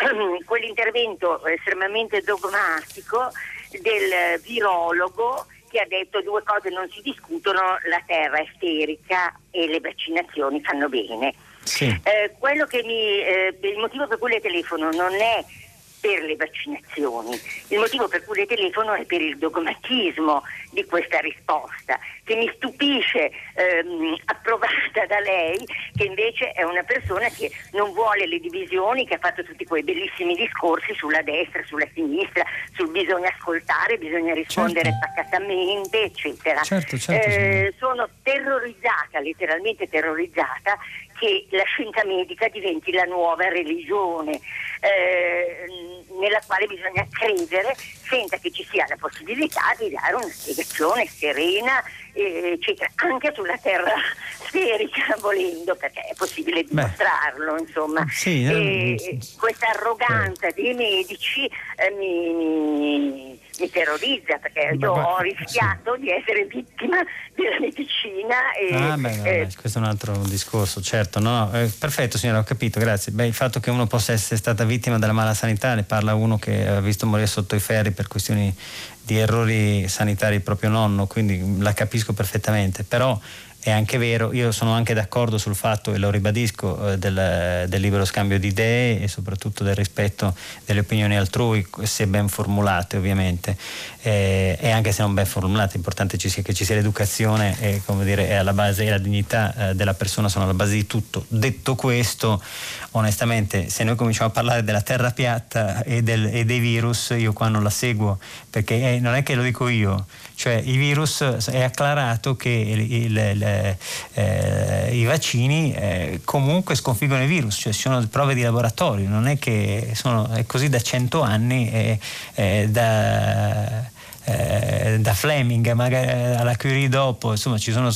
quell'intervento estremamente dogmatico del virologo che ha detto due cose non si discutono, la terra è sterica e le vaccinazioni fanno bene. Sì. Eh, quello che mi, eh, il motivo per cui le telefono non è per le vaccinazioni. Il motivo per cui le telefono è per il dogmatismo di questa risposta, che mi stupisce ehm, approvata da lei, che invece è una persona che non vuole le divisioni, che ha fatto tutti quei bellissimi discorsi sulla destra, sulla sinistra, sul bisogna ascoltare, bisogna rispondere certo. pacatamente, eccetera. Certo, certo, eh, sono terrorizzata, letteralmente terrorizzata, che la scienza medica diventi la nuova religione eh, nella quale bisogna credere senza che ci sia la possibilità di dare una spiegazione serena, eh, eccetera, anche sulla terra sferica volendo, perché è possibile dimostrarlo, Beh, insomma. Sì, eh, questa arroganza dei medici eh, mi, mi, terrorizza perché io ho rischiato sì. di essere vittima della medicina. E, ah, beh, eh, questo è un altro discorso, certo. No, eh, perfetto signora, ho capito, grazie. Beh, il fatto che uno possa essere stata vittima della mala sanità, ne parla uno che ha visto morire sotto i ferri per questioni di errori sanitari proprio nonno, quindi la capisco perfettamente, però è anche vero, io sono anche d'accordo sul fatto, e lo ribadisco, eh, del, del, libero scambio di idee e soprattutto del rispetto delle opinioni altrui, se ben formulate ovviamente, eh, e anche se non ben formulate, è importante ci sia, che ci sia l'educazione e, dire, è alla base, e la dignità eh, della persona sono alla base di tutto. Detto questo, onestamente, se noi cominciamo a parlare della terra piatta e, del, e dei virus, io qua non la seguo, perché eh, non è che lo dico io, cioè i virus è acclarato che il, il, eh, i vaccini eh, comunque sconfiggono i virus, cioè sono prove di laboratorio, non è che sono, è così da cento anni e da eh, da Fleming magari alla Curie dopo, insomma sono,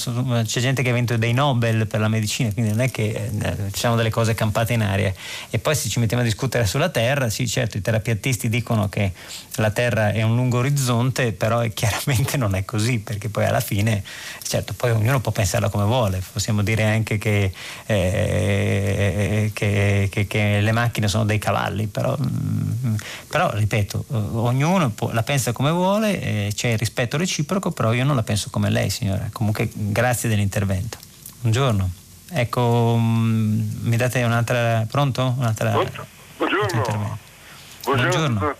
c'è gente che ha vinto dei Nobel per la medicina, quindi non è che eh, ci delle cose campate in aria. E poi se ci mettiamo a discutere sulla Terra, sì certo i terapiatisti dicono che la Terra è un lungo orizzonte, però chiaramente non è così, perché poi alla fine, certo, poi ognuno può pensarla come vuole, possiamo dire anche che, eh, che, che, che le macchine sono dei cavalli, però, mm, però ripeto, ognuno può, la pensa come vuole eh, c'è rispetto reciproco, però io non la penso come lei, signora. Comunque, grazie dell'intervento. Buongiorno. Ecco, mh, mi date un'altra. Pronto? Un'altra, Buongiorno. Buongiorno. Buongiorno, Buongiorno.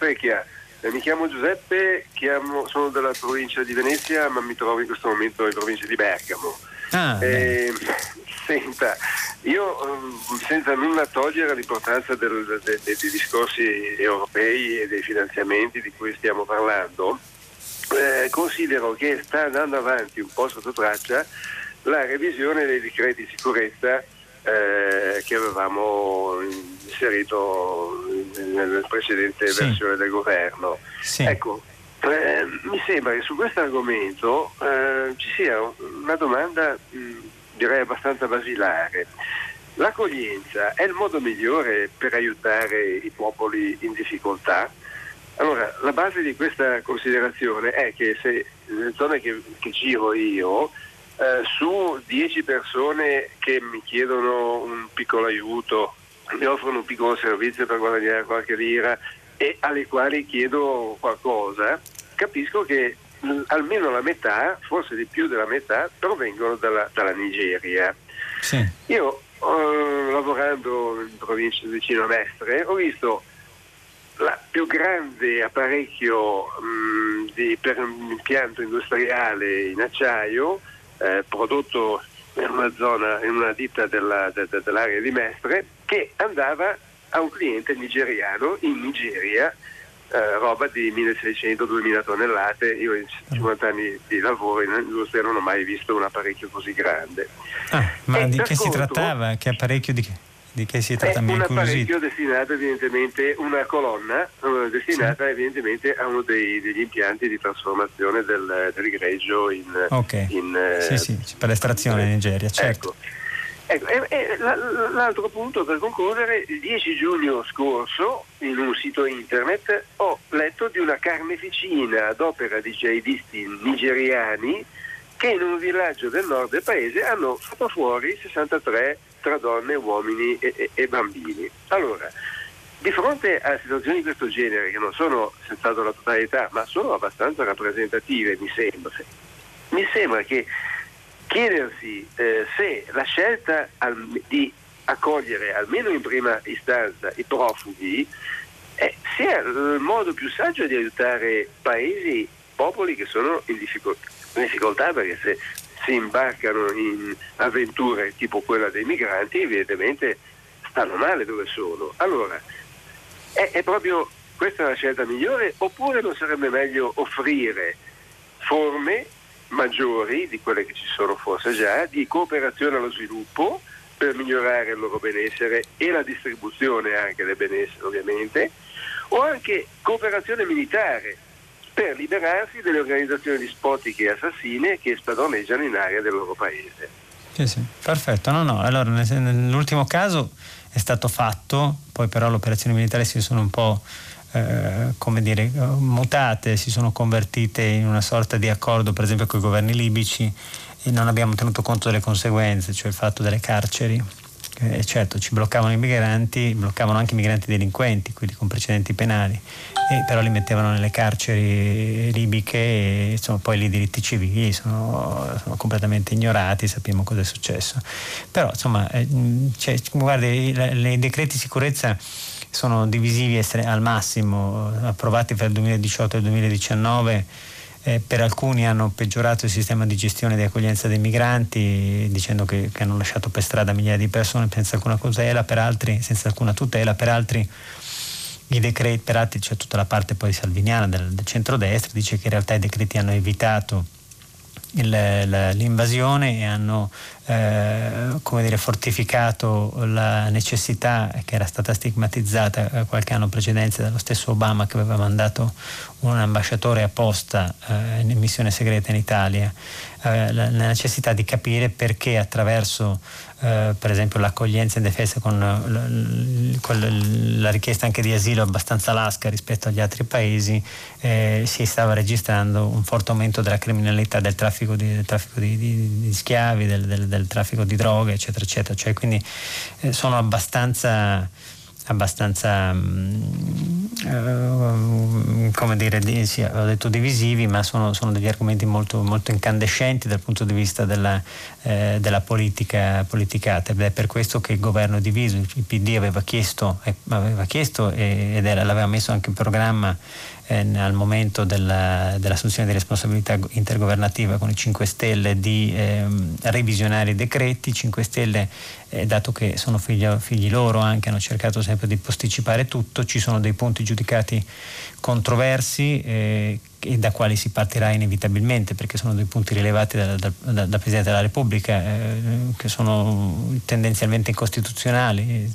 Eh, mi chiamo Giuseppe, chiamo, sono della provincia di Venezia, ma mi trovo in questo momento in provincia di Bergamo. Ah, eh, senta, io senza nulla togliere l'importanza del, de, de, dei discorsi europei e dei finanziamenti di cui stiamo parlando, eh, considero che sta andando avanti un po' sotto traccia la revisione dei decreti di sicurezza eh, che avevamo inserito nella precedente sì. versione del governo. Sì. Ecco, eh, mi sembra che su questo argomento eh, ci sia una domanda mh, direi abbastanza basilare. L'accoglienza è il modo migliore per aiutare i popoli in difficoltà? Allora, la base di questa considerazione è che se nelle zone che, che giro io, eh, su 10 persone che mi chiedono un piccolo aiuto, mi offrono un piccolo servizio per guadagnare qualche lira e alle quali chiedo qualcosa, capisco che almeno la metà, forse di più della metà, provengono dalla, dalla Nigeria. Sì. Io, eh, lavorando in provincia vicino a Mestre, ho visto il più grande apparecchio mh, di, per un impianto industriale in acciaio eh, prodotto in una zona, in una ditta della, de, de, dell'area di Mestre che andava a un cliente nigeriano in Nigeria eh, roba di 1600-2000 tonnellate. Io in 50 anni di lavoro in industria non ho mai visto un apparecchio così grande. Ah, ma e di che si trattava? Che apparecchio di che? Di che si tratta? È un apparecchio destinato evidentemente, una colonna uh, destinata sì. evidentemente a uno dei, degli impianti di trasformazione del, del greggio in... Ok, in, sì, sì, per l'estrazione in Nigeria, certo. Ecco. Ecco, e, e, l'altro punto per concludere, il 10 giugno scorso in un sito internet ho letto di una carneficina ad opera di jihadisti nigeriani che in un villaggio del nord del paese hanno fatto fuori 63 tra donne, uomini e, e, e bambini. Allora, di fronte a situazioni di questo genere, che non sono senz'altro la totalità, ma sono abbastanza rappresentative, mi sembra, mi sembra che chiedersi eh, se la scelta al, di accogliere almeno in prima istanza i profughi eh, sia il modo più saggio di aiutare paesi, popoli che sono in difficoltà, in difficoltà perché se si imbarcano in avventure tipo quella dei migranti evidentemente stanno male dove sono. Allora, è, è proprio questa la scelta migliore oppure non sarebbe meglio offrire forme maggiori di quelle che ci sono forse già, di cooperazione allo sviluppo per migliorare il loro benessere e la distribuzione anche del benessere ovviamente, o anche cooperazione militare per liberarsi delle organizzazioni dispotiche e assassine che spadroneggiano in area del loro paese. Sì, sì, perfetto. No, no, allora nell'ultimo caso è stato fatto, poi però le operazioni militari si sono un po' Eh, come dire, mutate, si sono convertite in una sorta di accordo per esempio con i governi libici e non abbiamo tenuto conto delle conseguenze, cioè il fatto delle carceri Eh, certo, ci bloccavano i migranti, bloccavano anche i migranti delinquenti, quelli con precedenti penali, e però li mettevano nelle carceri libiche e insomma, poi i diritti civili sono, sono, completamente ignorati, sappiamo cosa è successo. Però insomma, eh, cioè, guardi, i decreti sicurezza sono divisivi al massimo, approvati fra il 2018 e il 2019 eh, per alcuni hanno peggiorato il sistema di gestione di accoglienza dei migranti dicendo che, che hanno lasciato per strada migliaia di persone senza alcuna tutela, per altri senza alcuna tutela, per altri i decreti, per altri c'è tutta la parte poi salviniana del, del centrodestra, dice che in realtà i decreti hanno evitato il, l'invasione e hanno eh, come dire, fortificato la necessità che era stata stigmatizzata eh, qualche anno precedente dallo stesso Obama che aveva mandato un ambasciatore apposta eh, in missione segreta in Italia, eh, la, la, necessità di capire perché attraverso eh, per esempio l'accoglienza in difesa con, l, con, la richiesta anche di asilo abbastanza lasca rispetto agli altri paesi eh, si stava registrando un forte aumento della criminalità, del traffico di, del traffico di, di, di schiavi, del, del, del, traffico di droghe eccetera eccetera, cioè, quindi eh, sono abbastanza abbastanza mm, eh, come dire di, sì, ho detto divisivi ma sono, sono, degli argomenti molto, molto incandescenti dal punto di vista della, eh, della politica politicata ed è per questo che il governo è diviso il PD aveva chiesto, eh, aveva chiesto ed era, l'aveva messo anche in programma eh, al momento della, dell'assunzione di responsabilità intergovernativa con i 5 Stelle di eh, revisionare i decreti. I 5 Stelle, eh, dato che sono figli, figli loro anche, hanno cercato sempre di posticipare tutto, ci sono dei punti giudicati controversi eh, e da quali si partirà inevitabilmente perché sono dei punti rilevati dal, dal, dal Presidente della Repubblica eh, che sono tendenzialmente incostituzionali.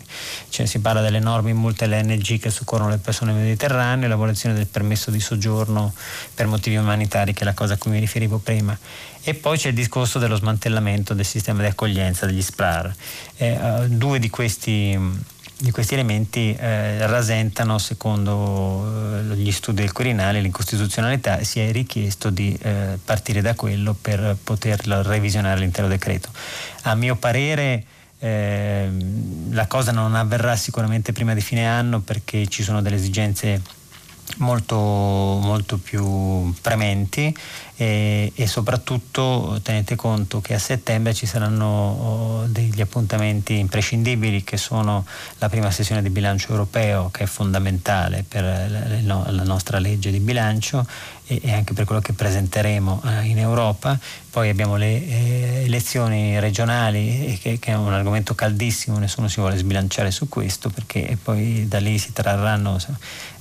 Cioè, si parla delle norme in multe LNG che soccorrono le persone nel Mediterraneo, l'abolizione del permesso di soggiorno per motivi umanitari che è la cosa a cui mi riferivo prima. E poi c'è il discorso dello smantellamento del sistema di accoglienza degli SPRAR. Eh, uh, due di questi di questi elementi eh, rasentano, secondo eh, gli studi del Quirinale, l'incostituzionalità e si è richiesto di eh, partire da quello per poter revisionare l'intero decreto. A mio parere eh, la cosa non avverrà sicuramente prima di fine anno perché ci sono delle esigenze molto, molto più prementi e, e, soprattutto tenete conto che a settembre ci saranno oh, degli appuntamenti imprescindibili che sono la prima sessione di bilancio europeo che è fondamentale per la, la nostra legge di bilancio e, anche per quello che presenteremo eh, in Europa. Poi abbiamo le eh, elezioni regionali, che, che, è un argomento caldissimo, nessuno si vuole sbilanciare su questo perché poi da lì si trarranno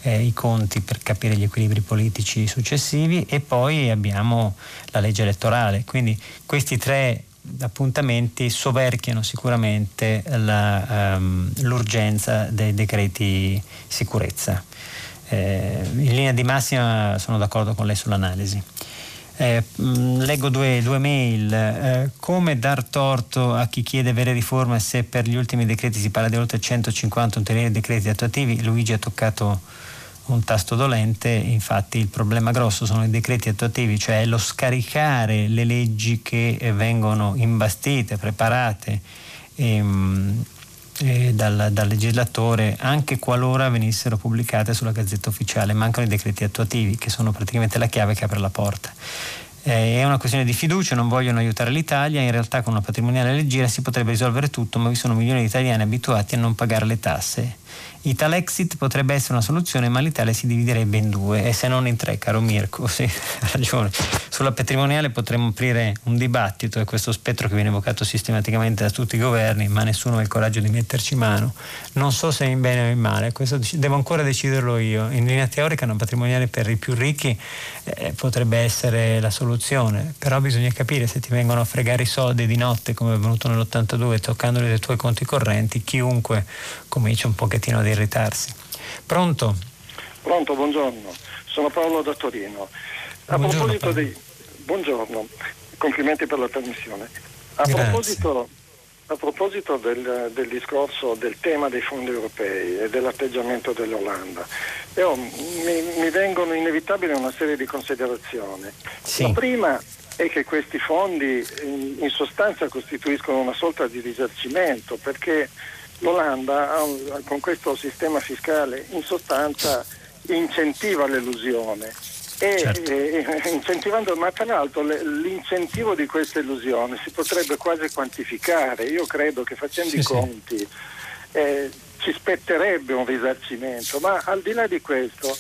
eh, i conti per capire gli equilibri politici successivi e poi abbiamo la legge elettorale. Quindi questi tre appuntamenti soverchiano sicuramente la, um, l'urgenza dei decreti sicurezza. Eh, in linea di massima sono d'accordo con lei sull'analisi. Eh, mh, leggo due, due mail. Eh, come dar torto a chi chiede vere riforme se per gli ultimi decreti si parla di oltre 150 ulteriori decreti attuativi? Luigi ha toccato un tasto dolente, infatti il problema grosso sono i decreti attuativi, cioè lo scaricare le leggi che vengono imbastite, preparate. Ehm, eh, dal, dal, legislatore anche qualora venissero pubblicate sulla Gazzetta Ufficiale. Mancano i decreti attuativi che sono praticamente la chiave che apre la porta. Eh, è una questione di fiducia, non vogliono aiutare l'Italia, in realtà con una patrimoniale leggera si potrebbe risolvere tutto, ma vi sono milioni di italiani abituati a non pagare le tasse Italexit potrebbe essere una soluzione, ma l'Italia si dividerebbe in due e se non in tre, caro Mirko, sì, ha ragione. Sulla patrimoniale potremmo aprire un dibattito, è questo spettro che viene evocato sistematicamente da tutti i governi, ma nessuno ha il coraggio di metterci mano. Non so se è in bene o in male, questo devo ancora deciderlo io. In linea teorica una patrimoniale per i più ricchi eh, potrebbe essere la soluzione, però bisogna capire se ti vengono a fregare i soldi di notte come è avvenuto nell'82 toccandoli dai tuoi conti correnti, chiunque comincia un pochettino ad irritarsi. Pronto? Pronto, buongiorno. Sono Paolo da Torino. A buongiorno, proposito Paolo. di... Buongiorno, complimenti per la trasmissione. A Grazie. proposito, a proposito del, del, discorso del tema dei fondi europei e dell'atteggiamento dell'Olanda, io, mi, mi, vengono inevitabili una serie di considerazioni. Sì. La prima è che questi fondi in, in sostanza costituiscono una sorta di risarcimento perché l'Olanda con questo sistema fiscale in sostanza incentiva l'elusione e certo. eh, incentivando, ma tra l'altro le, l'incentivo di questa illusione si potrebbe quasi quantificare. Io credo che facendo sì, i conti eh, ci spetterebbe un risarcimento, ma al di là di questo,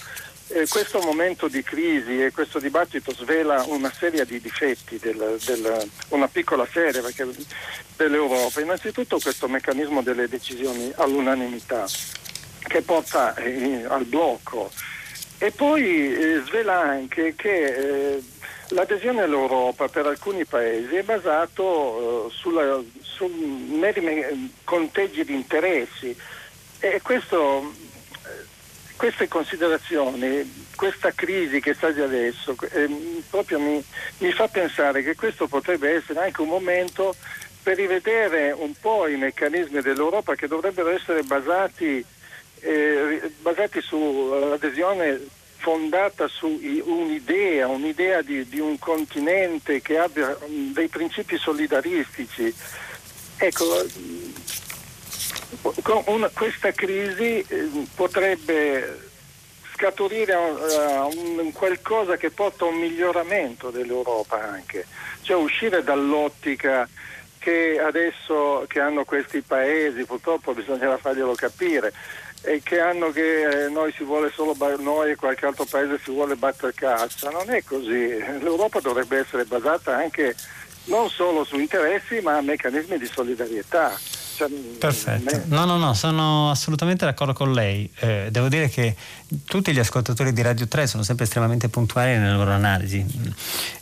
eh, questo momento di crisi e questo dibattito svela una serie di difetti, del, del, una piccola serie perché, dell'Europa. Innanzitutto questo meccanismo delle decisioni all'unanimità che porta eh, al blocco e poi eh, svela anche che eh, l'adesione all'Europa per alcuni paesi è basato eh, sulla, su meri me- conteggi di interessi e questo, queste considerazioni, questa crisi che sta di adesso, eh, proprio mi, mi fa pensare che questo potrebbe essere anche un momento per rivedere un po' i meccanismi dell'Europa che dovrebbero essere basati eh, basati sull'adesione fondata su un'idea, un'idea di, di, un continente che abbia dei principi solidaristici. Ecco, una, questa crisi eh, potrebbe scaturire un, un, qualcosa che porta a un miglioramento dell'Europa anche, cioè uscire dall'ottica che adesso che hanno questi paesi, purtroppo bisognerà farglielo capire, e che hanno che eh, noi si vuole solo noi e qualche altro paese si vuole battere caccia. Non è così. L'Europa dovrebbe essere basata anche non solo su interessi ma meccanismi di solidarietà. Cioè, Perfetto, no, no, no, sono assolutamente d'accordo con lei. Eh, devo dire che tutti gli ascoltatori di Radio 3 sono sempre estremamente puntuali nelle loro analisi.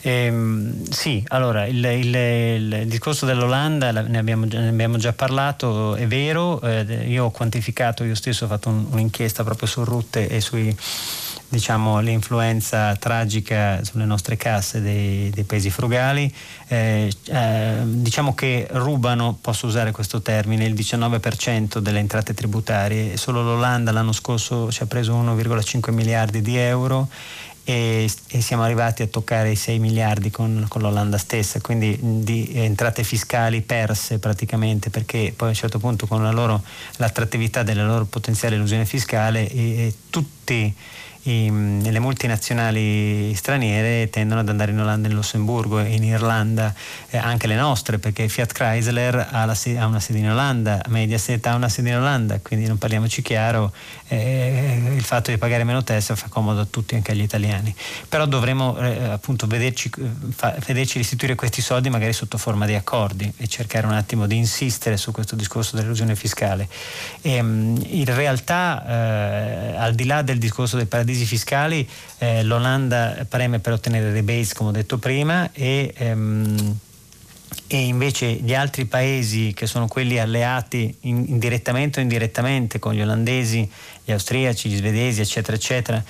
Eh, sì, allora, il, il, il, discorso dell'Olanda ne abbiamo, ne abbiamo, già parlato, è vero, eh, io ho quantificato, io stesso ho fatto un, un'inchiesta proprio su Rutte e sui diciamo, l'influenza tragica sulle nostre casse dei, dei paesi frugali. Eh, eh, diciamo che rubano, posso usare questo termine, il 19% delle entrate tributarie. Solo l'Olanda l'anno scorso ci ha preso 1,5 miliardi di euro. E, e, siamo arrivati a toccare i 6 miliardi con, con, l'Olanda stessa, quindi di entrate fiscali perse praticamente perché poi a un certo punto con la loro, l'attrattività della loro potenziale illusione fiscale e, e tutti i, le multinazionali straniere tendono ad andare in Olanda e in Lussemburgo e in Irlanda, eh, anche le nostre, perché Fiat Chrysler ha, la, ha, una sede in Olanda, Mediaset ha una sede in Olanda, quindi non parliamoci chiaro, eh, il fatto di pagare meno tasse fa comodo a tutti, anche agli italiani. Però dovremo eh, appunto vederci, fa, vederci restituire questi soldi magari sotto forma di accordi e cercare un attimo di insistere su questo discorso dell'illusione fiscale. E, ehm, in realtà, eh, al di là del discorso dei paradisi fiscali eh, l'Olanda preme per ottenere rebase come ho detto prima e, ehm, e invece gli altri paesi che sono quelli alleati in, indirettamente o indirettamente con gli olandesi, gli austriaci, gli svedesi eccetera eccetera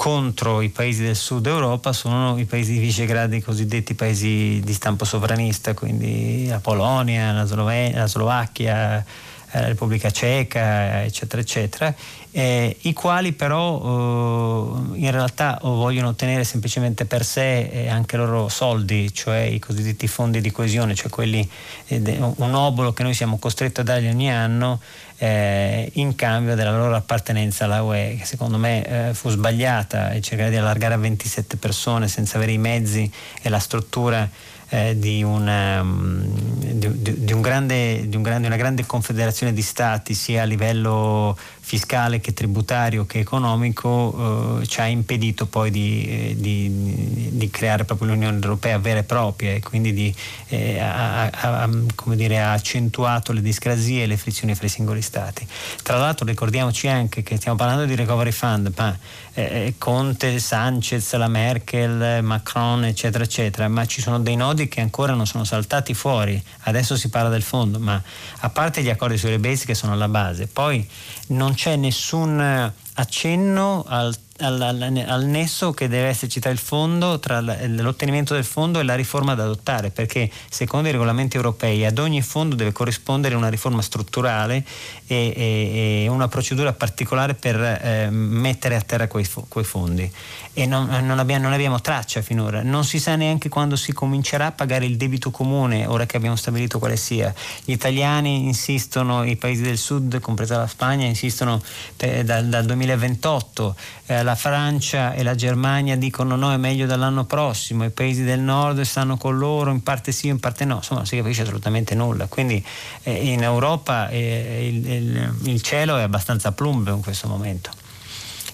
contro i paesi del sud Europa sono i paesi di Visegrad, i cosiddetti paesi di stampo sovranista, quindi la Polonia, la, Slovenia, la Slovacchia, la Repubblica Ceca, eccetera, eccetera, eh, i quali però eh, in realtà vogliono ottenere semplicemente per sé eh, anche i loro soldi, cioè i cosiddetti fondi di coesione, cioè quelli, eh, un obolo che noi siamo costretti a dargli ogni anno eh, in cambio della loro appartenenza alla UE, che secondo me eh, fu sbagliata e cercare di allargare a 27 persone senza avere i mezzi e la struttura eh, di, una, um, di, di, un grande, di un grande, una grande confederazione di stati sia a livello fiscale che tributario che economico eh, ci ha impedito poi di, di, di, creare proprio l'Unione Europea vera e propria e quindi di, eh, ha, ha, dire, ha, accentuato le discrasie e le frizioni fra i singoli stati. Tra l'altro ricordiamoci anche che stiamo parlando di recovery fund, ma eh, eh Conte, Sanchez, la Merkel, Macron eccetera eccetera, ma ci sono dei nodi che ancora non sono saltati fuori, adesso si parla del fondo, ma a parte gli accordi sulle base che sono alla base, poi non c'è nessun accenno al al, al, al, nesso che deve esserci tra il fondo, tra l'ottenimento del fondo e la riforma da adottare, perché secondo i regolamenti europei ad ogni fondo deve corrispondere una riforma strutturale e, e, e una procedura particolare per eh, mettere a terra quei, quei fondi e non, non, abbiamo, non, abbiamo, traccia finora. Non si sa neanche quando si comincerà a pagare il debito comune, ora che abbiamo stabilito quale sia. Gli italiani insistono, i paesi del sud, compresa la Spagna, insistono eh, dal, dal, 2028, eh, la Francia e la Germania dicono no, è meglio dall'anno prossimo, i paesi del nord stanno con loro, in parte sì, in parte no, insomma non si capisce assolutamente nulla. Quindi eh, in Europa eh, il, il, il cielo è abbastanza plumbeo in questo momento.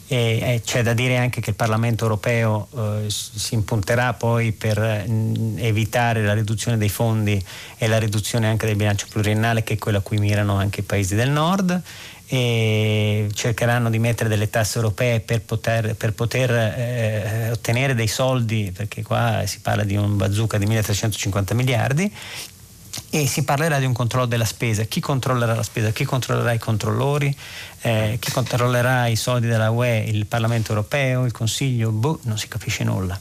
E, e c'è da dire anche che il Parlamento europeo eh, si impunterà poi per mh, evitare la riduzione dei fondi e la riduzione anche del bilancio pluriennale che è quello a cui mirano anche i paesi del nord e cercheranno di mettere delle tasse europee per poter, per poter eh, ottenere dei soldi perché qua si parla di un bazooka di 1350 miliardi e si parlerà di un controllo della spesa. Chi controllerà la spesa? Chi controllerà i controllori? Eh, chi controllerà i soldi della UE? Il Parlamento europeo? Il Consiglio? Boh, non si capisce nulla.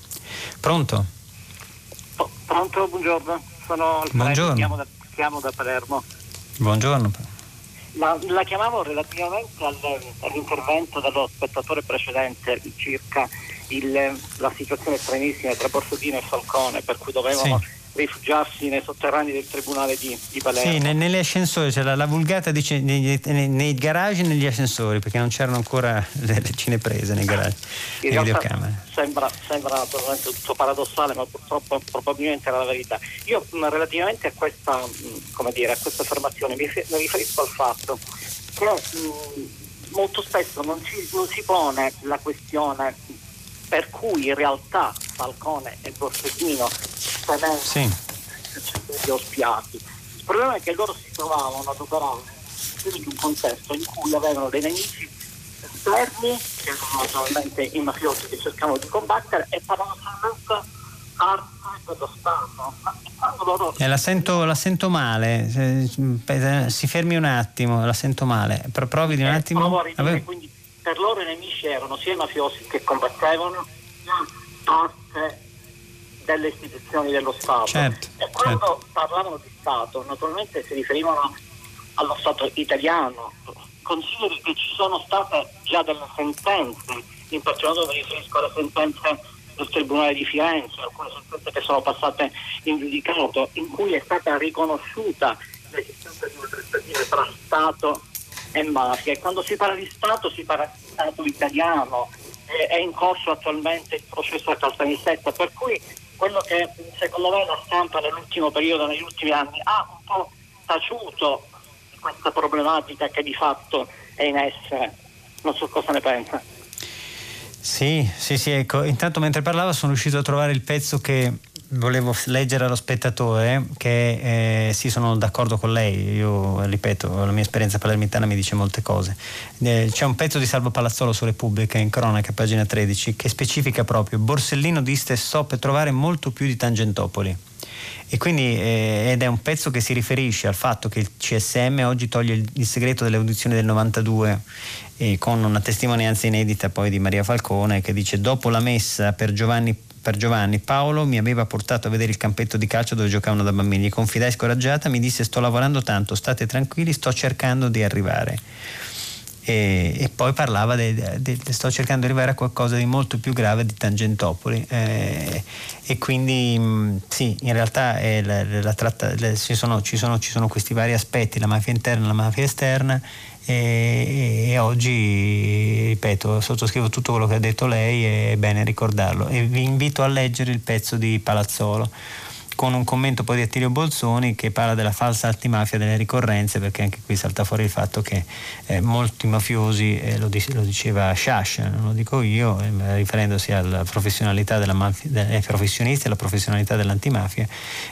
Pronto? Pronto, buongiorno. Sono Alfredo, buongiorno. Chiamo da, chiamo da Palermo. Buongiorno. La, la chiamavo relativamente al, all'intervento dello spettatore precedente circa il, la situazione stranissima tra Borsellino e Falcone, per cui dovevano sì rifugiarsi nei sotterranei del tribunale di, di Palermo. Sì, negli ascensori, c'era la, la vulgata dice, nei, nei, nei, garage e negli ascensori, perché non c'erano ancora le, le cineprese nei garage, In le videocamere. Sembra, sembra tutto paradossale, ma purtroppo probabilmente era la verità. Io relativamente a questa, dire, a questa affermazione mi, mi, riferisco al fatto che mh, molto spesso non, ci, non si pone la questione per cui in realtà Falcone e Borsellino tenevano sì. gli ospiati. Il problema è che loro si trovavano ad operare in un contesto in cui avevano dei nemici esterni, che erano naturalmente i mafiosi che cercavano di combattere, e paradossalmente arte dello Stato. Eh, la, sento, la, sento, male, si fermi un attimo, la sento male. Provi di un eh, attimo. Dire, quindi per loro i nemici erano sia i mafiosi che combattevano, sia parte delle istituzioni dello Stato. Certo, e quando certo. parlavano di Stato, naturalmente si riferivano allo Stato italiano. Consideri che ci sono state già delle sentenze, in particolare mi riferisco alle sentenze del Tribunale di Firenze, alcune sentenze che sono passate in giudicato, in cui è stata riconosciuta l'esistenza di una trattativa tra Stato e mafia. E quando si parla di Stato si parla di Stato italiano, è in corso attualmente il processo a Caltanissetta, per cui quello che secondo me la stampa nell'ultimo periodo, negli ultimi anni, ha un po' taciuto di questa problematica che di fatto è in essere. Non so cosa ne pensa. Sì, sì, sì, ecco. Intanto mentre parlava sono riuscito a trovare il pezzo che volevo leggere allo spettatore che eh, sì sono d'accordo con lei. Io ripeto la mia esperienza palermitana mi dice molte cose. Eh, c'è un pezzo di Salvo Palazzolo su Repubblica in cronaca pagina 13 che specifica proprio Borsellino disse so per trovare molto più di Tangentopoli e quindi, eh, ed è un pezzo che si riferisce al fatto che il CSM oggi toglie il, il segreto delle audizioni del 92 eh, con una testimonianza inedita poi di Maria Falcone che dice dopo la messa per Giovanni per Giovanni. Paolo mi aveva portato a vedere il campetto di calcio dove giocavano da bambini. Confidai scoraggiata, mi disse sto lavorando tanto, state tranquilli, sto cercando di arrivare. E, e poi parlava di sto cercando di arrivare a qualcosa di molto più grave di Tangentopoli. Eh, e quindi mh, sì, in realtà la, la tratta, le, ci, sono, ci, sono, ci sono questi vari aspetti, la mafia interna la mafia esterna e, e, oggi, ripeto, sottoscrivo tutto quello che ha detto lei, è bene ricordarlo. E vi invito a leggere il pezzo di Palazzolo con un commento poi di Attilio Bolzoni che parla della falsa antimafia delle ricorrenze perché anche qui salta fuori il fatto che eh, molti mafiosi, eh, lo, dice, lo, diceva Shash, non lo dico io, eh, riferendosi alla professionalità della mafia, ai professionisti, alla professionalità dell'antimafia,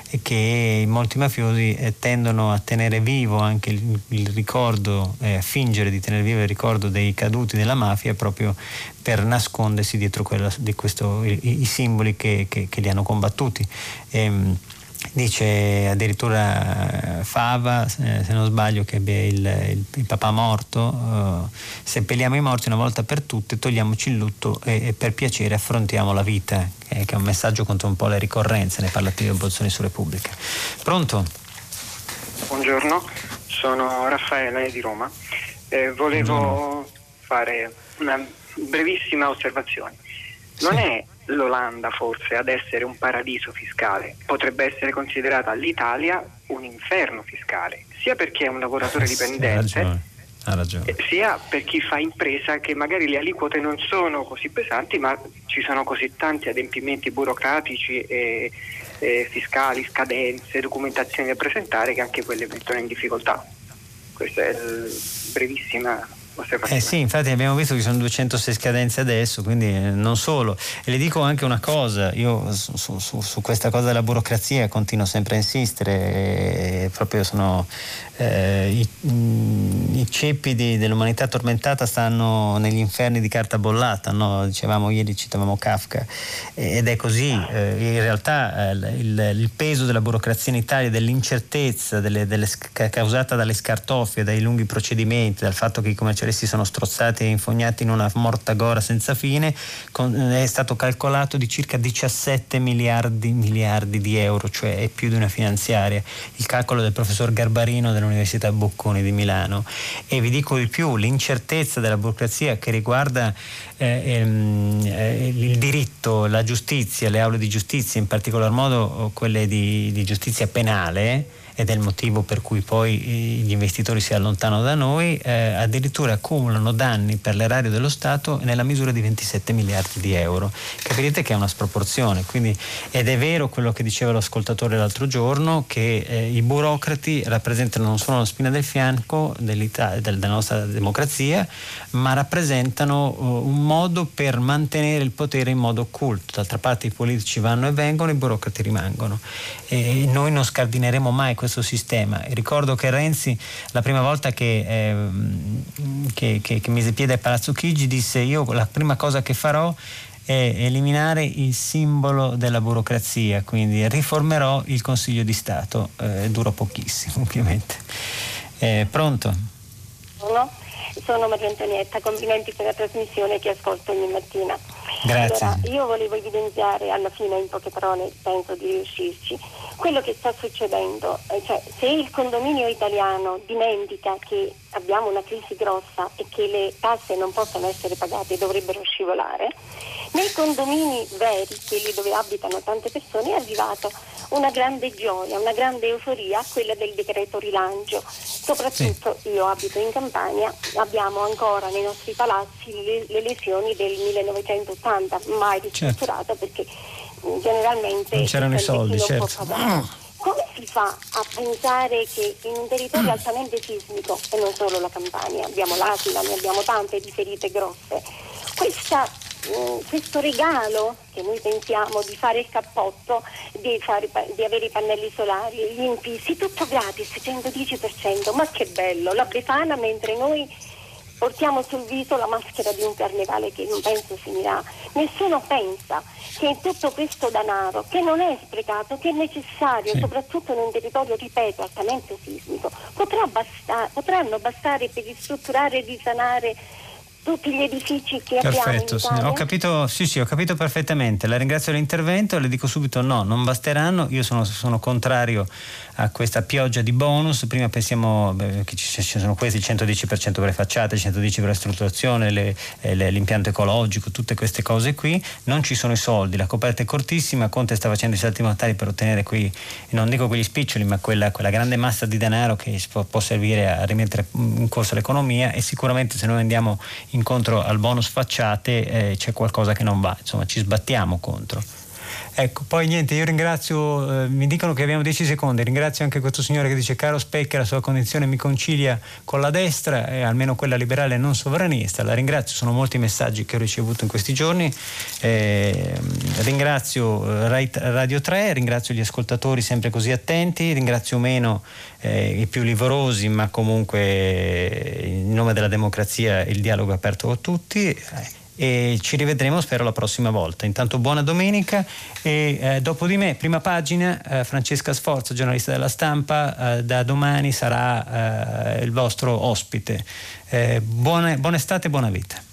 e che molti mafiosi eh, tendono a tenere vivo anche il, il ricordo, a fingere di tenere vivo il ricordo dei caduti della mafia proprio per nascondersi dietro quella, questo, i, i, simboli che, che, che, li hanno combattuti. E, ehm, dice addirittura eh, Fava, se non sbaglio, che abbia il, il, il papà morto, uh, seppelliamo i morti una volta per tutte, togliamoci il lutto e, e per piacere affrontiamo la vita, che è un messaggio contro un po' le ricorrenze, ne parla Tio Bolzoni su Repubblica. Pronto? Buongiorno, sono Raffaele di Roma. Eh, volevo Buongiorno. fare una brevissima osservazione. Non sì. è l'Olanda forse ad essere un paradiso fiscale, potrebbe essere considerata l'Italia un inferno fiscale, sia perché è un lavoratore dipendente. Ha ragione. Eh, sia per chi fa impresa che magari le aliquote non sono così pesanti, ma ci sono così tanti adempimenti burocratici e, e fiscali, scadenze, documentazioni da presentare che anche quelle mettono in difficoltà. Questa è brevissima eh sì, infatti abbiamo visto che ci sono 206 scadenze adesso, quindi eh, non solo. E le dico anche una cosa, io su, su, su questa cosa della burocrazia continuo sempre a insistere, proprio sono eh, i, mm, i, ceppi di, dell'umanità tormentata stanno negli inferni di carta bollata, no? dicevamo ieri, citavamo Kafka, ed è così. Eh, in realtà eh, il, il, peso della burocrazia in Italia, dell'incertezza delle, delle, causata dalle scartoffie, dai lunghi procedimenti, dal fatto che i commercialisti sono strozzati e infognati in una morta gora senza fine, con, è stato calcolato di circa 17 miliardi, miliardi di euro, cioè è più di una finanziaria. Il calcolo del professor Garbarino del dell'Università Bocconi di Milano. E vi dico di più, l'incertezza della burocrazia che riguarda eh, ehm, eh, il diritto, la giustizia, le aule di giustizia, in particolar modo quelle di, di giustizia penale, ed è il motivo per cui poi gli investitori si allontanano da noi, eh, addirittura accumulano danni per l'erario dello Stato nella misura di 27 miliardi di euro. Capirete che è una sproporzione, quindi, ed è vero quello che diceva l'ascoltatore l'altro giorno, che eh, i burocrati rappresentano non solo la spina del fianco della nostra democrazia, ma rappresentano uh, un modo per mantenere il potere in modo occulto. D'altra parte i politici vanno e vengono, i burocrati rimangono. E noi non scardineremo mai questo sistema. ricordo che Renzi la prima volta che, eh, che, che, che mise piede a Palazzo Chigi disse io la prima cosa che farò è eliminare il simbolo della burocrazia, quindi riformerò il Consiglio di Stato, eh, durò pochissimo ovviamente. Eh, pronto? No, sono Maria Antonietta, complimenti per la trasmissione che ascolto ogni mattina. Grazie. Allora, io volevo evidenziare alla fine in poche parole, penso di riuscirci, quello che sta succedendo. Eh, cioè, se il condominio italiano dimentica che abbiamo una crisi grossa e che le tasse non possono essere pagate dovrebbero scivolare, nei condomini veri, quelli dove abitano tante persone, è arrivata una grande gioia, una grande euforia, quella del decreto rilancio. Soprattutto sì. io abito in Campania, abbiamo ancora nei nostri palazzi le, le lesioni del 1980, mai ristrutturato certo. perché mm, generalmente non c'erano i soldi, certo. Come si fa a pensare che in un territorio altamente sismico, e non solo la Campania, abbiamo l'Aquila, ne abbiamo tante di ferite grosse, questa eh, questo regalo che noi pensiamo di fare il cappotto, di, fare, di, avere i pannelli solari, gli infissi, tutto gratis, 110%, ma che bello, la Befana mentre noi portiamo sul viso la maschera di un carnevale che non penso finirà. Nessuno pensa che tutto questo denaro, che non è sprecato, che è necessario, sì. soprattutto in un territorio, ripeto, altamente sismico, basta, potranno bastare per ristrutturare e risanare tutti gli edifici che Perfetto, abbiamo sì, ho capito, sì, sì, ho capito perfettamente. La ringrazio dell'intervento, le dico subito no, non basteranno. Io sono, sono contrario a questa pioggia di bonus. Prima pensiamo beh, che ci, ci, sono questi il 110% per le facciate, il 110% per la strutturazione, le, eh, le, l'impianto ecologico, tutte queste cose qui. Non ci sono i soldi, la coperta è cortissima. Conte sta facendo i salti mortali per ottenere qui, non dico quegli spiccioli, ma quella, quella grande massa di denaro che può, può servire a rimettere in corso l'economia. E sicuramente se noi andiamo incontro al bonus facciate eh, c'è qualcosa che non va, insomma ci sbattiamo contro. Ecco, poi niente, io ringrazio, eh, mi dicono che abbiamo 10 secondi, ringrazio anche questo signore che dice caro Specchia, la sua condizione mi concilia con la destra, e almeno quella liberale e non sovranista, la ringrazio, sono molti messaggi che ho ricevuto in questi giorni, eh, ringrazio eh, Radio 3, ringrazio gli ascoltatori sempre così attenti, ringrazio meno eh, i più livorosi, ma comunque in nome della democrazia il dialogo è aperto con tutti e ci rivedremo spero la prossima volta. Intanto buona domenica e eh, dopo di me, prima pagina, eh, Francesca Sforza, giornalista della stampa, eh, da domani sarà eh, il vostro ospite. Eh, buona, buona estate e buona vita.